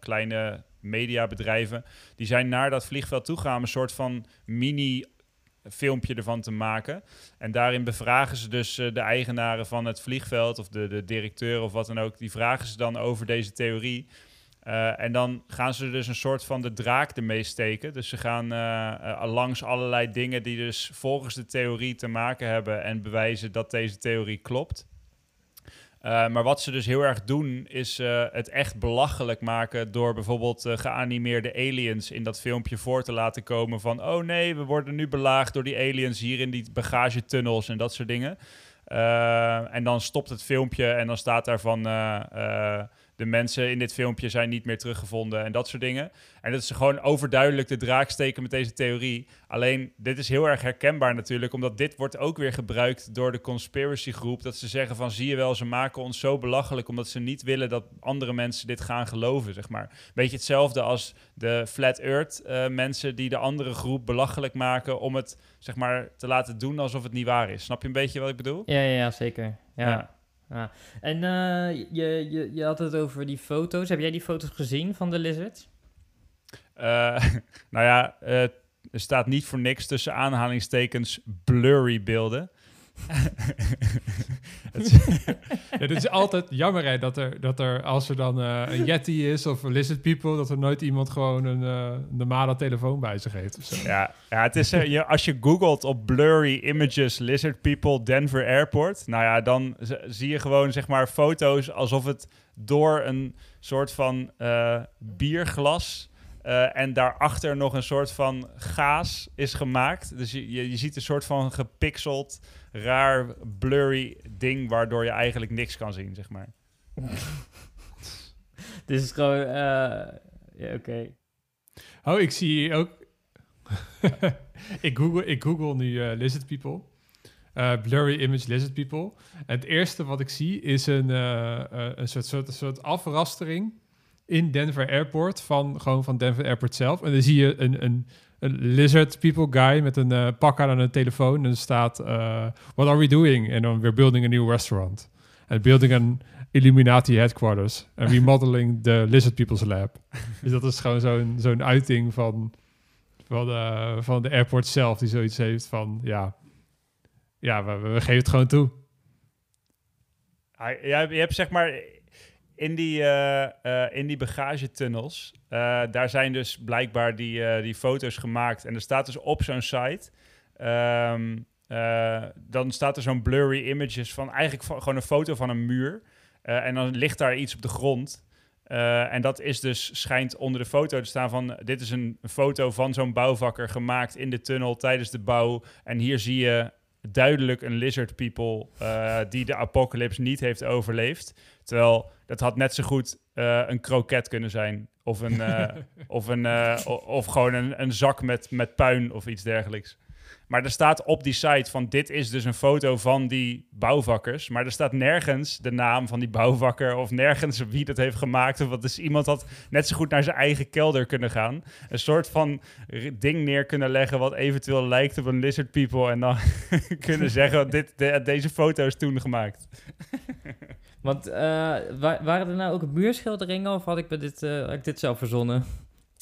kleine mediabedrijven. Die zijn naar dat vliegveld toe gegaan om een soort van mini filmpje ervan te maken. En daarin bevragen ze dus eh, de eigenaren van het vliegveld of de, de directeur of wat dan ook. Die vragen ze dan over deze theorie. Eh, en dan gaan ze dus een soort van de draak ermee steken. Dus ze gaan eh, langs allerlei dingen die dus volgens de theorie te maken hebben en bewijzen dat deze theorie klopt. Eh, maar wat ze dus heel erg doen, is eh, het echt belachelijk maken door bijvoorbeeld eh, geanimeerde aliens in dat filmpje voor te laten komen van oh nee, we worden nu belaagd door die aliens hier in die bagagetunnels en dat soort dingen. En dan stopt het filmpje en dan staat daar van de mensen in dit filmpje zijn niet meer teruggevonden en dat soort dingen. En dat is gewoon overduidelijk de draak steken met deze theorie. Alleen, dit is heel erg herkenbaar natuurlijk, omdat dit wordt ook weer gebruikt door de conspiracy groep. Dat ze zeggen van, zie je wel, ze maken ons zo belachelijk, omdat ze niet willen dat andere mensen dit gaan geloven, zeg maar. Beetje hetzelfde als de Flat Earth eh, mensen die de andere groep belachelijk maken om het, zeg maar, te laten doen alsof het niet waar is. Snap je een beetje wat ik bedoel? Ja, ja, ja zeker. Ja. Ja. Ja. En eh, je, je, je had het over die foto's. Heb jij die foto's gezien van de lizard? Eh, nou ja, eh, er staat niet voor niks tussen aanhalingstekens blurry beelden. Het is- altijd jammer hè, dat er, dat er als er dan eh, een Yeti is of Lizard People, dat er nooit iemand gewoon een eh, normale telefoon bij zich heeft ja, ja, het is, eh, je, als je googelt op blurry images lizard people Denver Airport, nou ja, dan zie je gewoon zeg maar foto's alsof het door een soort van bierglas eh, en daarachter nog een soort van gaas is gemaakt. Dus je, je, je ziet een soort van gepixeld, raar, blurry ding waardoor je eigenlijk niks kan zien, zeg maar. Dit is gewoon... eh, ja, oké. Oh, ik zie ook. ik, google, ik google nu eh, Lizard People. Eh, blurry image Lizard People. En het eerste wat ik zie is een, eh, eh, een soort, soort, soort afrastering in Denver Airport van gewoon van Denver Airport zelf. En dan zie je een, een, een Lizard People guy met een eh, pak aan en een telefoon. En er staat, eh, what are we doing? En dan we're building a new restaurant. And building an Illuminati headquarters. And remodeling the Lizard People's lab. Dus dat is gewoon zo'n zo'n uiting van, van, de, van de airport zelf, die zoiets heeft van, ja, ja we, we geven het gewoon toe. Ja, je hebt zeg maar. In die, eh, in die bagagetunnels, eh, daar zijn dus blijkbaar die, die foto's gemaakt. En er staat dus op zo'n site, ehm, eh, dan staat er zo'n blurry images van eigenlijk gewoon een foto van een muur. En dan ligt daar iets op de grond. En dat is dus, schijnt onder de foto te staan van... dit is een foto van zo'n bouwvakker gemaakt in de tunnel tijdens de bouw. En hier zie je duidelijk een lizard people die de apocalypse niet heeft overleefd. Terwijl dat had net zo goed eh, een kroket kunnen zijn. Of, een, eh, of, een, eh, of gewoon een, een zak met, met puin of iets dergelijks. Maar er staat op die site van dit is dus een foto van die bouwvakkers. Maar er staat nergens de naam van die bouwvakker of nergens wie dat heeft gemaakt. Of wat dus iemand had net zo goed naar zijn eigen kelder kunnen gaan. Een soort van ding neer kunnen leggen wat eventueel lijkt op een lizard people. En dan kunnen zeggen dit, de- deze foto is toen gemaakt. Want eh, wa- waren er nou ook muurschilderingen of had ik, dit, eh, had ik dit zelf verzonnen?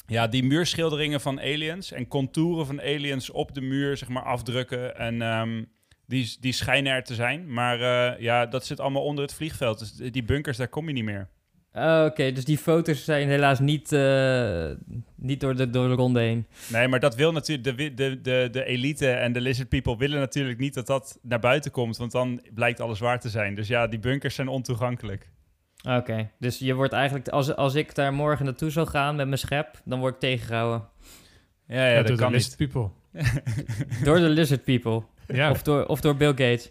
Ja, die muurschilderingen van aliens en contouren van aliens op de muur, zeg maar, afdrukken. En ehm, die, die schijnen er te zijn. Maar eh, ja, dat zit allemaal onder het vliegveld. Dus die bunkers, daar kom je niet meer. Ah, Oké, dus die foto's zijn helaas niet, eh, niet door, de, door de ronde heen. Nee, maar dat wil natuurlijk, de, de, de, de elite en de lizard people willen natuurlijk niet dat dat naar buiten komt. Want dan blijkt alles waar te zijn. Dus ja, die bunkers zijn ontoegankelijk. Oké, dus je wordt eigenlijk, als, als ik daar morgen naartoe zou gaan met mijn schep, dan word ik tegengehouden. Ja, ja, Ja, dat door de niet. people. door de lizard people. Ja. Of, door, of door Bill Gates.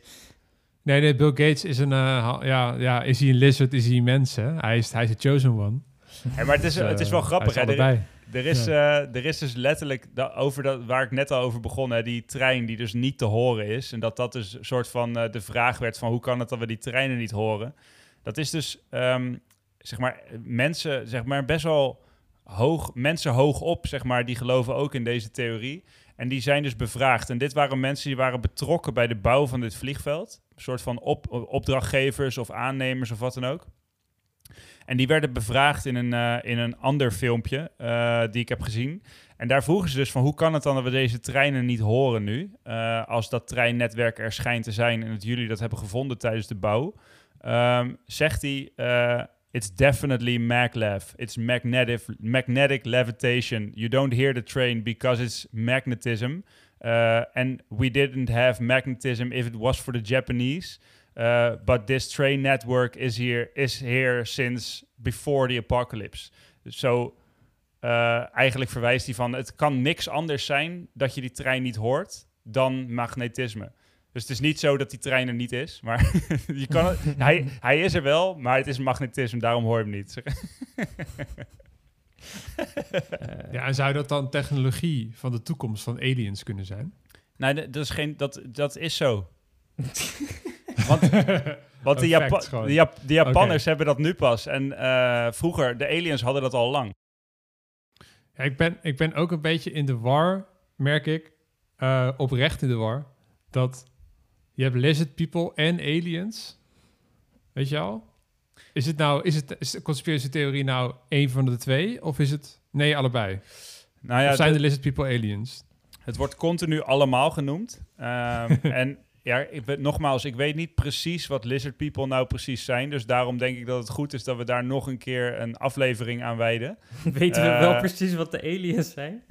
Nee, nee, Bill Gates is een... eh, ja, ja, is hij een lizard, is hij een mens, hè? Hij is, hij is de chosen one. Hey, maar het is, Dus, het is eh, wel grappig, hè? Er, er, is, eh, er is dus letterlijk, da- over dat, waar ik net al over begon, hè, die trein die dus niet te horen is. En dat dat dus een soort van de vraag werd van hoe kan het dat we die treinen niet horen. Dat is dus, ehm, zeg maar, mensen, zeg maar, best wel hoog, mensen hoog op, zeg maar, die geloven ook in deze theorie. En die zijn dus bevraagd. En dit waren mensen die waren betrokken bij de bouw van dit vliegveld. Een soort van op, opdrachtgevers of aannemers of wat dan ook. En die werden bevraagd in een, eh, in een ander filmpje eh, die ik heb gezien. En daar vroegen ze dus van hoe kan het dan dat we deze treinen niet horen nu? eh, als dat treinnetwerk er schijnt te zijn en dat jullie dat hebben gevonden tijdens de bouw. Ehm, zegt hij, it's definitely maglev. It's magnetic, magnetic levitation. You don't hear the train because it's magnetism. Uh, and we didn't have magnetism if it was for the Japanese. Uh, but this train network is here, is here since before the apocalypse. Zo, eh, eigenlijk verwijst hij van... het kan niks anders zijn dat je die trein niet hoort dan magnetisme. Dus het is niet zo dat die trein er niet is, maar je kan het, hij, hij is er wel, maar het is magnetisme, daarom hoor je hem niet. Ja, en zou dat dan technologie van de toekomst van aliens kunnen zijn? Nee, dat is, geen, dat, dat is zo. Want, want de, Japa- fact gewoon. de, Jap- de Japanners hebben dat nu pas. En eh, vroeger, de aliens hadden dat al lang. Ja, ik, ben, ik ben ook een beetje in de war, merk ik. eh, oprecht in de war. Dat je hebt lizard people en aliens. Weet je al? Is het nou, is, het, is de conspiracy-theorie nou één van de twee? Of is het, nee, allebei? Nou ja, of zijn de- de lizard people aliens? het wordt continu allemaal genoemd. Ehm, en ja, ik weet, nogmaals, ik weet niet precies wat lizard people nou precies zijn. Dus daarom denk ik dat het goed is dat we daar nog een keer een aflevering aan wijden. Weten we Eh, wel precies wat de aliens zijn?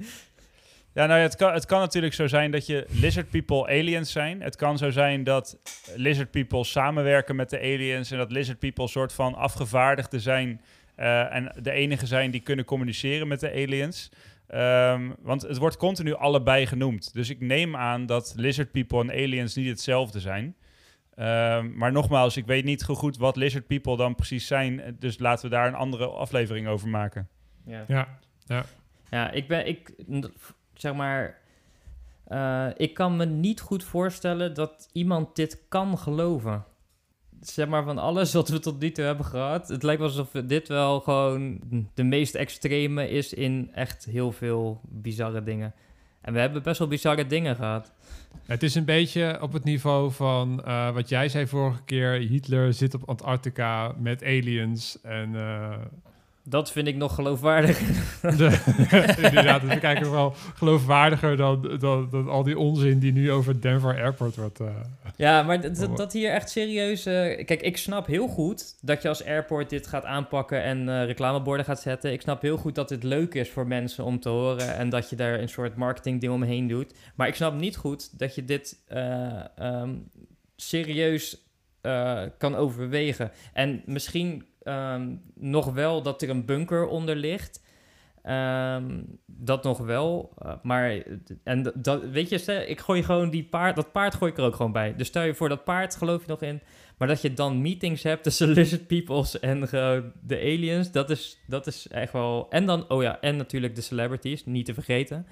Ja, nou ja, het kan, het kan natuurlijk zo zijn dat je lizard people aliens zijn. Het kan zo zijn dat lizard people samenwerken met de aliens en dat lizard people soort van afgevaardigden zijn eh, en de enige zijn die kunnen communiceren met de aliens. Ehm, want het wordt continu allebei genoemd. Dus ik neem aan dat lizard people en aliens niet hetzelfde zijn. Ehm, maar nogmaals, ik weet niet zo goed wat lizard people dan precies zijn. Dus laten we daar een andere aflevering over maken. Ja. Ja, Ja, ik ben, ik, zeg maar, eh, ik kan me niet goed voorstellen dat iemand dit kan geloven. Zeg maar, van alles wat we tot nu toe hebben gehad, het lijkt alsof dit wel gewoon de meest extreme is in echt heel veel bizarre dingen. En we hebben best wel bizarre dingen gehad. Het is een beetje op het niveau van eh, wat jij zei vorige keer. Hitler zit op Antarctica met aliens en... eh, dat vind ik nog geloofwaardiger. De, inderdaad, we kijken wel geloofwaardiger dan, dan, dan al die onzin die nu over Denver Airport wordt. Uh, ja, maar dat, dat, hier echt serieus. Uh, kijk, ik snap heel goed dat je als airport dit gaat aanpakken en uh, reclameborden gaat zetten. Ik snap heel goed dat dit leuk is voor mensen om te horen en dat je daar een soort marketing ding omheen doet. Maar ik snap niet goed dat je dit um, serieus kan overwegen. En misschien Ehm, nog wel dat er een bunker onder ligt. Ehm, dat nog wel. Uh, maar, en dat, weet je, ik gooi gewoon die paard, dat paard gooi ik er ook gewoon bij. Dus stel je voor dat paard, geloof je nog in. Maar dat je dan meetings hebt tussen lizard peoples en de aliens, dat is, dat is echt wel. En dan, oh ja, en natuurlijk de celebrities, niet te vergeten.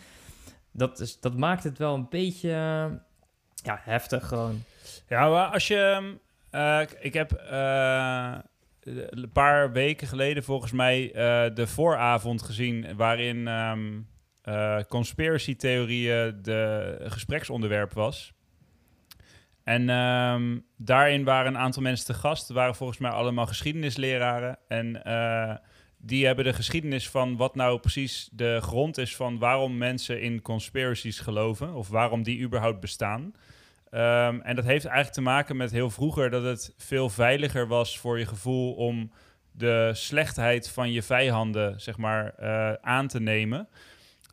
Dat, is, dat maakt het wel een beetje ja, heftig gewoon. Ja, maar als je. Uh, ik heb. Uh een paar weken geleden volgens mij uh, de vooravond gezien waarin um, uh, conspiracy theorieën de gespreksonderwerp was. En um, daarin waren een aantal mensen te gast. waren volgens mij allemaal geschiedenisleraren. En die hebben de geschiedenis van wat nou precies de grond is van waarom mensen in conspiracies geloven. Of waarom die überhaupt bestaan. Um, en dat heeft eigenlijk te maken met heel vroeger dat het veel veiliger was voor je gevoel om de slechtheid van je vijanden, zeg maar, uh, aan te nemen.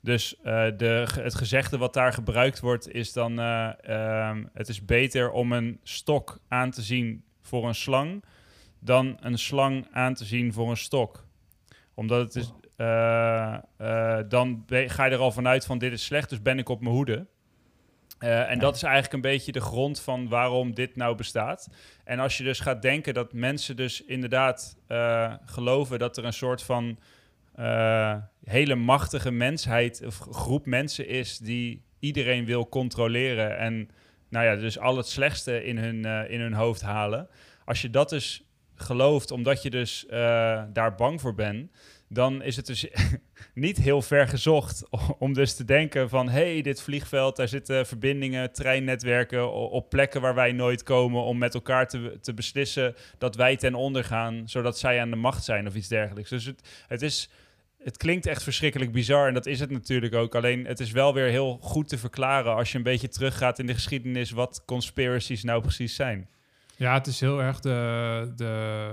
Dus uh, de, het gezegde wat daar gebruikt wordt is dan: uh, um, het is beter om een stok aan te zien voor een slang dan een slang aan te zien voor een stok. Omdat het is. dan ga je er al vanuit van dit is slecht, dus ben ik op mijn hoede. Uh, en dat is eigenlijk een beetje de grond van waarom dit nou bestaat. En als je dus gaat denken dat mensen dus inderdaad uh, geloven dat er een soort van uh, hele machtige mensheid of groep mensen is die iedereen wil controleren en nou ja, dus al het slechtste in hun, in hun hoofd halen. Als je dat dus gelooft omdat je dus daar bang voor bent, dan is het dus niet heel ver gezocht om dus te denken van... hey, dit vliegveld, daar zitten verbindingen, treinnetwerken... op plekken waar wij nooit komen om met elkaar te, te beslissen... dat wij ten onder gaan, zodat zij aan de macht zijn of iets dergelijks. Dus het, het is... Het klinkt echt verschrikkelijk bizar en dat is het natuurlijk ook. Alleen het is wel weer heel goed te verklaren als je een beetje teruggaat in de geschiedenis wat conspiracies nou precies zijn. Ja, het is heel erg de, de,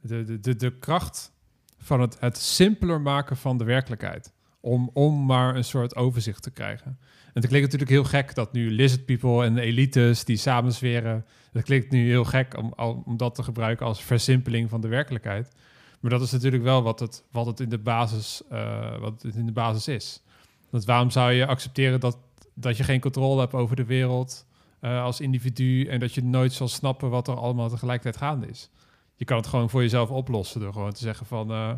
de, de, de kracht van het, het simpeler maken van de werkelijkheid. Om, om maar een soort overzicht te krijgen. En het klinkt natuurlijk heel gek dat nu lizard people en elites die samensweren. Dat klinkt nu heel gek om, om dat te gebruiken als versimpeling van de werkelijkheid. Maar dat is natuurlijk wel wat het, wat het, in, de basis, uh, wat het in de basis is. Want waarom zou je accepteren dat, dat je geen controle hebt over de wereld uh, als individu en dat je nooit zal snappen wat er allemaal tegelijkertijd gaande is? Je kan het gewoon voor jezelf oplossen door gewoon te zeggen van... Uh,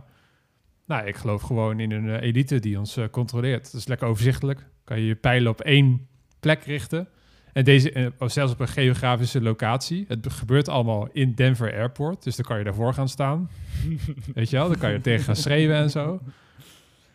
nou, ik geloof gewoon in een uh, elite die ons uh, controleert. Dat is lekker overzichtelijk. Kan je je pijlen op één plek richten. En deze, uh, zelfs op een geografische locatie. Het gebeurt allemaal in Denver Airport. Dus dan kan je daarvoor gaan staan. Weet je wel? Dan kan je tegen gaan schreeuwen en zo.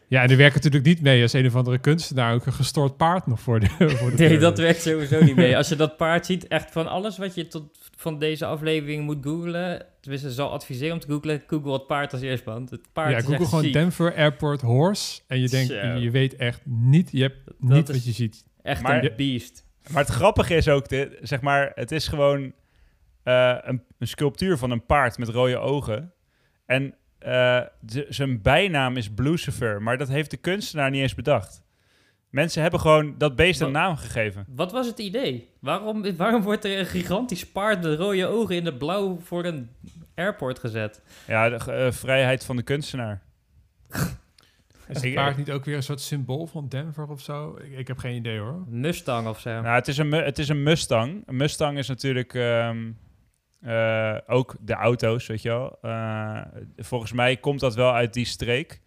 Ja, en die werkt natuurlijk niet mee als een of andere kunstenaar ook een gestoord paard nog voor de. Voor de nee, dat werkt sowieso niet mee. Als je dat paard ziet, echt van alles wat je tot van deze aflevering moet googlen, tenminste zal adviseren om te googlen, google het paard als eerst, want het paard Ja, google gewoon Denver Airport Horse en je denkt, je weet echt niet, je hebt niet wat je ziet. Echt maar, een beest. Maar het grappige is ook, dit, zeg maar, het is gewoon uh, een, een sculptuur van een paard met rode ogen. En uh, zijn bijnaam is Lucifer, maar dat heeft de kunstenaar niet eens bedacht. Mensen hebben gewoon dat beest een naam gegeven. Wat was het idee? Waarom, waarom wordt er een gigantisch paard met rode ogen in de blauw voor een airport gezet? Ja, de uh, vrijheid van de kunstenaar. Is het paard niet ook weer een soort symbool van Denver of zo? Ik, ik heb geen idee hoor. Mustang of zo. Nou, het is een, het is een Mustang. Een Mustang is natuurlijk um, uh, ook de auto's, weet je wel. Uh, volgens mij komt dat wel uit die streek.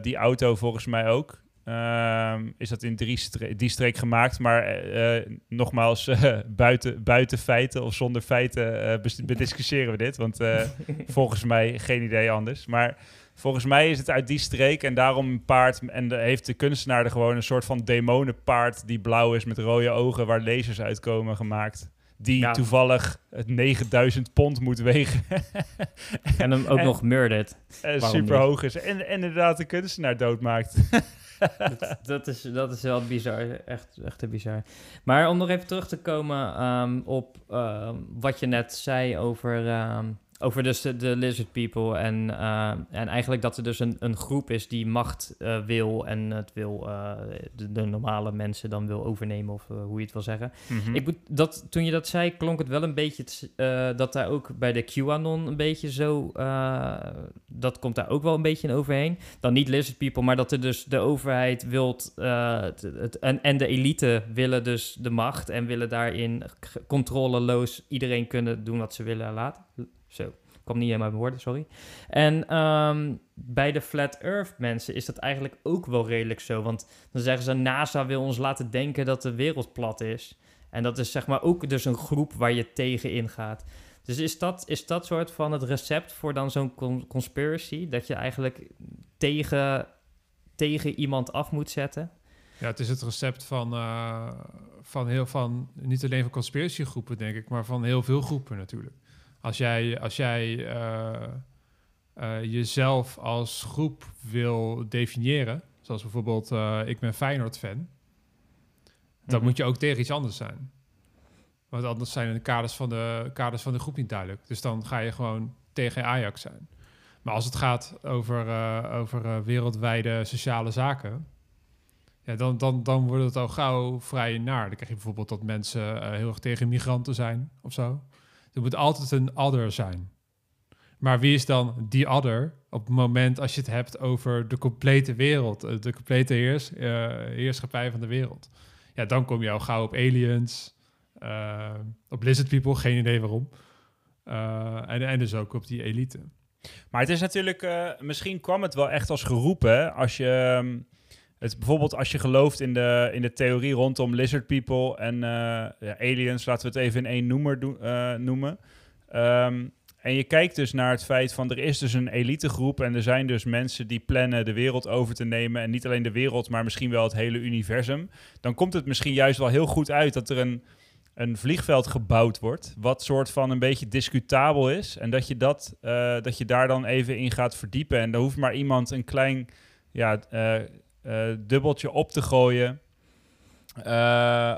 die auto volgens mij ook. Um, is dat in drie die streek gemaakt. Maar nogmaals, buiten, buiten feiten of zonder feiten bediscussiëren we dit. Want volgens mij geen idee anders. Maar volgens mij is het uit die streek en daarom een paard. En de, heeft de kunstenaar er gewoon een soort van demonenpaard die blauw is met rode ogen waar lasers uitkomen gemaakt. Die Ja. toevallig het 9000 pond moet wegen. En hem ook En- nog murdered. en Waarom super hoog is. En, en inderdaad de kunstenaar doodmaakt. dat, dat, is, dat is wel bizar. Echt, echt te bizar. Maar om nog even terug te komen ehm, op ehm, wat je net zei over, ehm, over dus de, de lizard people. En, ehm, en eigenlijk dat er dus een, een groep is die macht eh, wil en het wil eh, de, de normale mensen dan wil overnemen of eh, hoe je het wil zeggen. Mhm. Ik moet, dat, toen je dat zei, klonk het wel een beetje eh, dat daar ook bij de QAnon een beetje zo. eh, dat komt daar ook wel een beetje in overheen. Dan niet lizard people, maar dat er dus de overheid wilt. eh, het, het- en, en de elite willen dus de macht en willen daarin controleloos iedereen kunnen doen wat ze willen laten. Zo. kwam niet in mijn woorden, sorry. En ehm, bij de Flat Earth mensen is dat eigenlijk ook wel redelijk zo. Want dan zeggen ze, NASA wil ons laten denken dat de wereld plat is. En dat is zeg maar ook dus een groep waar je tegen ingaat. Dus is dat, is dat soort van het recept voor dan zo'n con- conspiracy? Dat je eigenlijk tegen, tegen iemand af moet zetten? Ja, het is het recept van, eh, van heel van niet alleen van conspiratiegroepen, denk ik, maar van heel veel groepen natuurlijk. Als jij, als jij eh, eh, jezelf als groep wil definiëren, zoals bijvoorbeeld eh, ik ben Feyenoord-fan, dan Mhm. moet je ook tegen iets anders zijn. Want anders zijn de kaders van de, kaders van de groep niet duidelijk. Dus dan ga je gewoon tegen Ajax zijn. Maar als het gaat over, over wereldwijde sociale zaken, ja, dan, dan, dan wordt het al gauw vrij naar. Dan krijg je bijvoorbeeld dat mensen heel erg tegen migranten zijn of zo. Er moet altijd een other zijn. Maar wie is dan die other op het moment als je het hebt over de complete wereld, eh, de complete eh, heerschappij van de wereld? Ja, dan kom je al gauw op aliens, eh, op lizard people, geen idee waarom. En, en dus ook op die elite. Maar het is natuurlijk, misschien kwam het wel echt als geroepen. Als je, ehm, het, bijvoorbeeld als je gelooft in de, in de theorie rondom lizard people en eh, ja, aliens, laten we het even in één noemer eh, noemen. Ehm, en je kijkt dus naar het feit van er is dus een elitegroep en er zijn dus mensen die plannen de wereld over te nemen. En niet alleen de wereld, maar misschien wel het hele universum. Dan komt het misschien juist wel heel goed uit dat er een, een vliegveld gebouwd wordt. Wat soort van een beetje discutabel is. En dat je, dat, eh, dat je daar dan even in gaat verdiepen. En dan hoeft maar iemand een klein ja, dubbeltje op te gooien. Eh,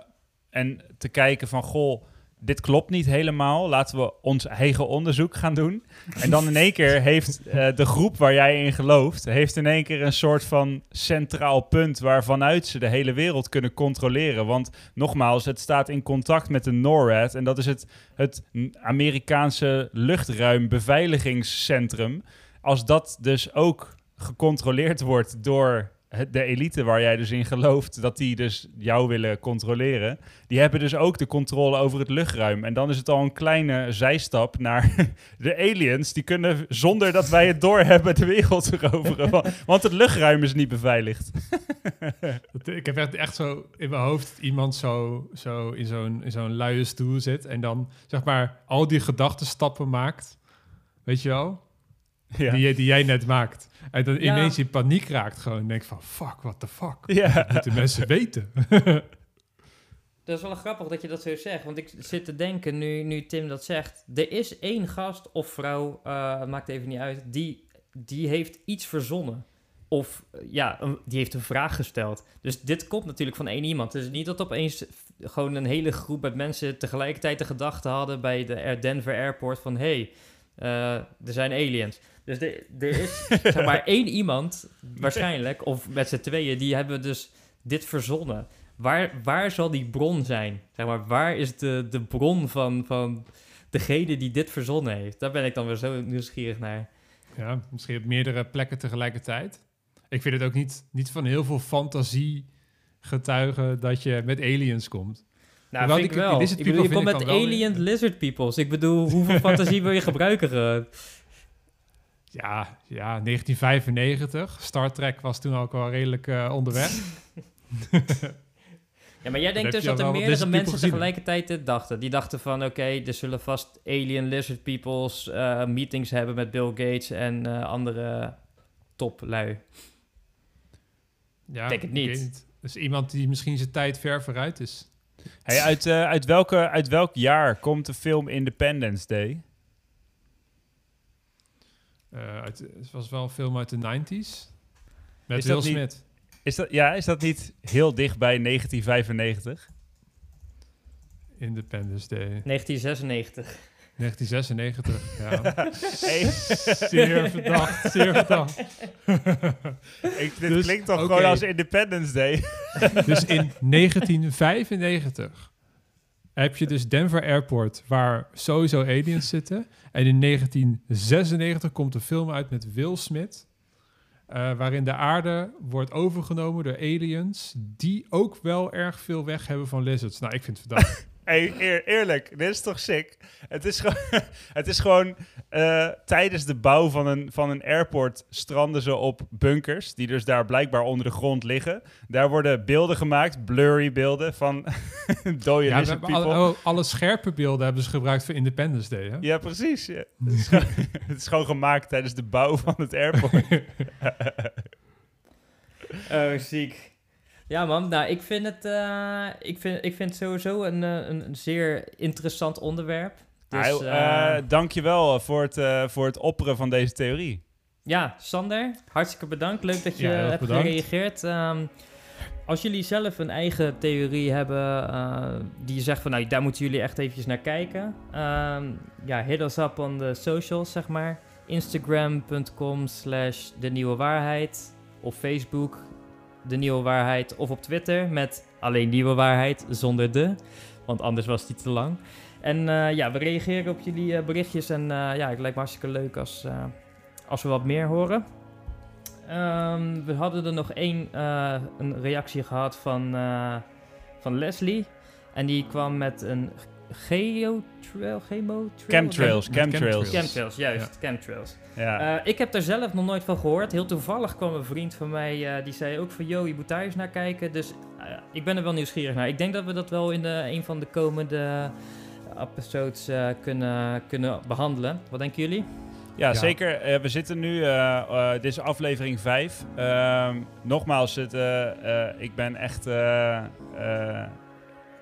en te kijken van, goh, dit klopt niet helemaal. Laten we ons eigen onderzoek gaan doen. En dan in één keer heeft eh, de groep waar jij in gelooft... heeft in één keer een soort van centraal punt... waarvanuit ze de hele wereld kunnen controleren. Want nogmaals, het staat in contact met de NORAD... en dat is het, het Amerikaanse luchtruimbeveiligingscentrum. Als dat dus ook gecontroleerd wordt door de elite waar jij dus in gelooft, dat die dus jou willen controleren, die hebben dus ook de controle over het luchtruim. En dan is het al een kleine zijstap naar de aliens, die kunnen zonder dat wij het doorhebben de wereld veroveren. Want- het luchtruim is niet beveiligd. Ik heb echt, echt zo in mijn hoofd iemand zo, zo in zo'n zo'n luie stoel zit en dan zeg maar al die gedachtenstappen maakt. Weet je wel? Ja. Die, die jij net maakt. En dan Ja. ineens in paniek raakt gewoon. En denkt van, fuck, what the fuck? Ja. Dat moeten mensen weten. Dat is wel grappig dat je dat zo zegt. Want ik zit te denken, nu, nu Tim dat zegt. Er is één gast of vrouw, eh, maakt even niet uit, die, die heeft iets verzonnen. Of eh, ja, een- die heeft een vraag gesteld. Dus dit komt natuurlijk van één iemand. Het is niet dat opeens gewoon een hele groep met mensen tegelijkertijd de gedachte hadden bij de Denver Airport van... hey, eh, er zijn aliens. Dus er, er is zeg maar één iemand, waarschijnlijk, of met z'n tweeën, die hebben dus dit verzonnen. Waar, waar zal die bron zijn? Zeg maar, waar is de, de bron van, van degene die dit verzonnen heeft? Daar ben ik dan weer zo nieuwsgierig naar. Ja, misschien op meerdere plekken tegelijkertijd. Ik vind het ook niet, niet van heel veel fantasie getuigen dat je met aliens komt. Nou, Hoewel vind ik wel. Ik bedoel, je komt met wel alien lizard peoples. Ik bedoel, hoeveel fantasie wil je gebruiken? eh? Ja, ja, 1995. Star Trek was toen ook al redelijk eh, onderweg. Ja, maar jij denkt dus dat er meerdere mensen tegelijkertijd dit dachten. Die dachten van, oké, er zullen vast alien lizard peoples eh, meetings hebben met Bill Gates en eh, andere toplui. Ja, Denk het niet. Dus iemand die misschien zijn tijd ver vooruit is. Hey, uit, eh, uit, welke, uit welk jaar komt de film Independence Day? Eh, uit, het was wel een film uit de 90s. Met Is Will niet- Smith. Is dat, ja, is dat niet heel dicht bij 1995? Independence Day. 1996. 1996. Ja. Hey, zeer verdacht. Zeer verdacht. ik, dit Dus, klinkt toch gewoon als Independence Day? Dus in 1995 heb je dus Denver Airport, waar sowieso aliens zitten. En in 1996 komt een film uit met Will Smith. eh, waarin de aarde wordt overgenomen door aliens. die ook wel erg veel weg hebben van lizards. Nou, ik vind het verdacht. Hey, eer- eerlijk, dit is toch sick? Het is gewoon, het is gewoon eh, tijdens de bouw van een, van een airport stranden ze op bunkers, die dus daar blijkbaar onder de grond liggen. Daar worden beelden gemaakt, blurry beelden van dode ja, people. alle, oh, alle scherpe beelden hebben ze gebruikt voor Independence Day. Hè? Ja, precies. ja. Het, is gewoon, het is gewoon gemaakt tijdens de bouw van het airport. Oh, ziek. Ja, man. Nou, ik vind het, eh, ik vind, ik vind het sowieso een, eh, een, een zeer interessant onderwerp. Dus, Nou, eh, eh, dankjewel voor het, voor het opperen van deze theorie. ja, Sander, hartstikke bedankt. Leuk dat je Ja, hebt bedankt. gereageerd. Ehm, als jullie zelf een eigen theorie hebben, eh, die je zegt van, nou, daar moeten jullie echt eventjes naar kijken. ehm, ja, hit us up on de socials, zeg maar. Instagram.com slash de nieuwe waarheid. Of Facebook, de nieuwe waarheid. Of op Twitter met alleen nieuwe waarheid, zonder de. Want anders was die te lang. En eh, ja, we reageren op jullie eh, berichtjes. En eh, ja, het lijkt me hartstikke leuk als, als we wat meer horen. Ehm, we hadden er nog één een reactie gehad van, van Leslie. En die kwam met een geotrail, chemotrail? Chemtrails, chemtrails. chemtrails. Juist, chemtrails. Ja. Eh, ik heb daar zelf nog nooit van gehoord. Heel toevallig kwam een vriend van mij, eh, die zei ook van... Yo, je moet daar eens naar kijken. Dus eh, ik ben er wel nieuwsgierig naar. Ik denk dat we dat wel in de, een van de komende episodes eh, kunnen, kunnen behandelen. Wat denken jullie? Ja, Ja. zeker. Eh, we zitten nu, dit is aflevering 5. nogmaals, het, eh, eh, ik ben echt eh, eh,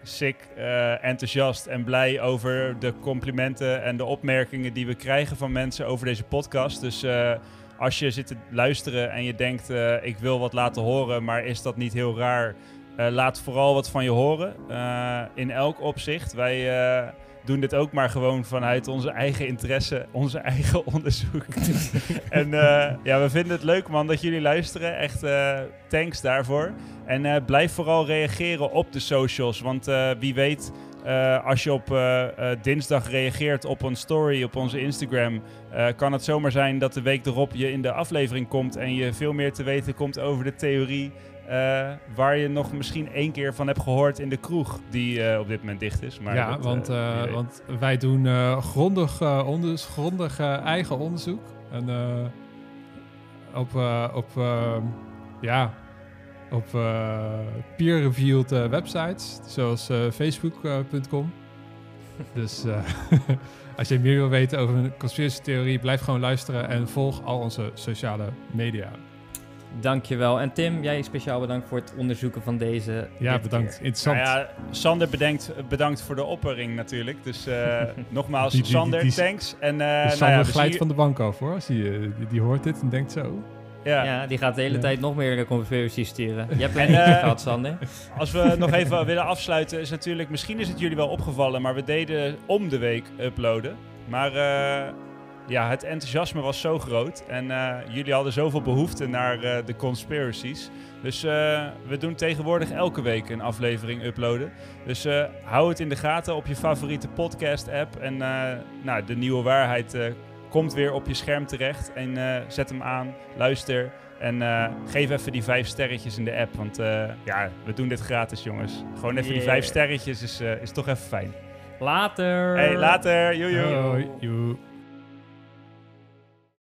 sick, eh, enthousiast en blij over de complimenten en de opmerkingen die we krijgen van mensen over deze podcast. Dus eh, als je zit te luisteren en je denkt, eh, ik wil wat laten horen, maar is dat niet heel raar? Laat vooral wat van je horen, in elk opzicht. Wij... doen dit ook maar gewoon vanuit onze eigen interesse, onze eigen onderzoek. en eh, ja, we vinden het leuk man dat jullie luisteren. Echt eh, thanks daarvoor. En eh, blijf vooral reageren op de socials, want wie weet... als je op dinsdag reageert op een story op onze Instagram, kan het zomaar zijn dat de week erop je in de aflevering komt en je veel meer te weten komt over de theorie eh, waar je nog misschien één keer van hebt gehoord in de kroeg, die eh, op dit moment dicht is. Maar ja, dat, want, eh, want wij doen grondig, grondig eigen onderzoek. En op, op, ja, op peer-reviewed websites, zoals facebook.com. dus als je meer wil weten over een conspiracy-theorie, blijf gewoon luisteren en volg al onze sociale media. Dankjewel. En Tim, jij speciaal bedankt voor het onderzoeken van deze. Ja, bedankt. keer. Interessant. Nou ja, Sander bedankt, bedankt voor de oppering natuurlijk. Dus eh, nogmaals, Die- die- Sander, die- thanks. En, eh dus nou Sander ja, we glijdt van de bank af hoor. Als hij, eh, die, die hoort dit en denkt zo. ja. Ja. die gaat de hele Ja. tijd nog meer conspiracies sturen. Je hebt er En, één keer eh, gehad, Sander. Als we nog even willen afsluiten, is natuurlijk, misschien is het jullie wel opgevallen, maar we deden om de week uploaden. Maar eh, ja, het enthousiasme was zo groot en eh, jullie hadden zoveel behoefte naar eh, de conspiracies. Dus eh, we doen tegenwoordig elke week een aflevering uploaden. Dus hou het in de gaten op je favoriete podcast-app. En nou, de nieuwe waarheid komt weer op je scherm terecht. En zet hem aan, luister. En geef even die vijf sterretjes in de app. Want ja, we doen dit gratis, jongens. Gewoon even die vijf sterretjes is, is toch even fijn. Later. Hey, later. Joe. Joe.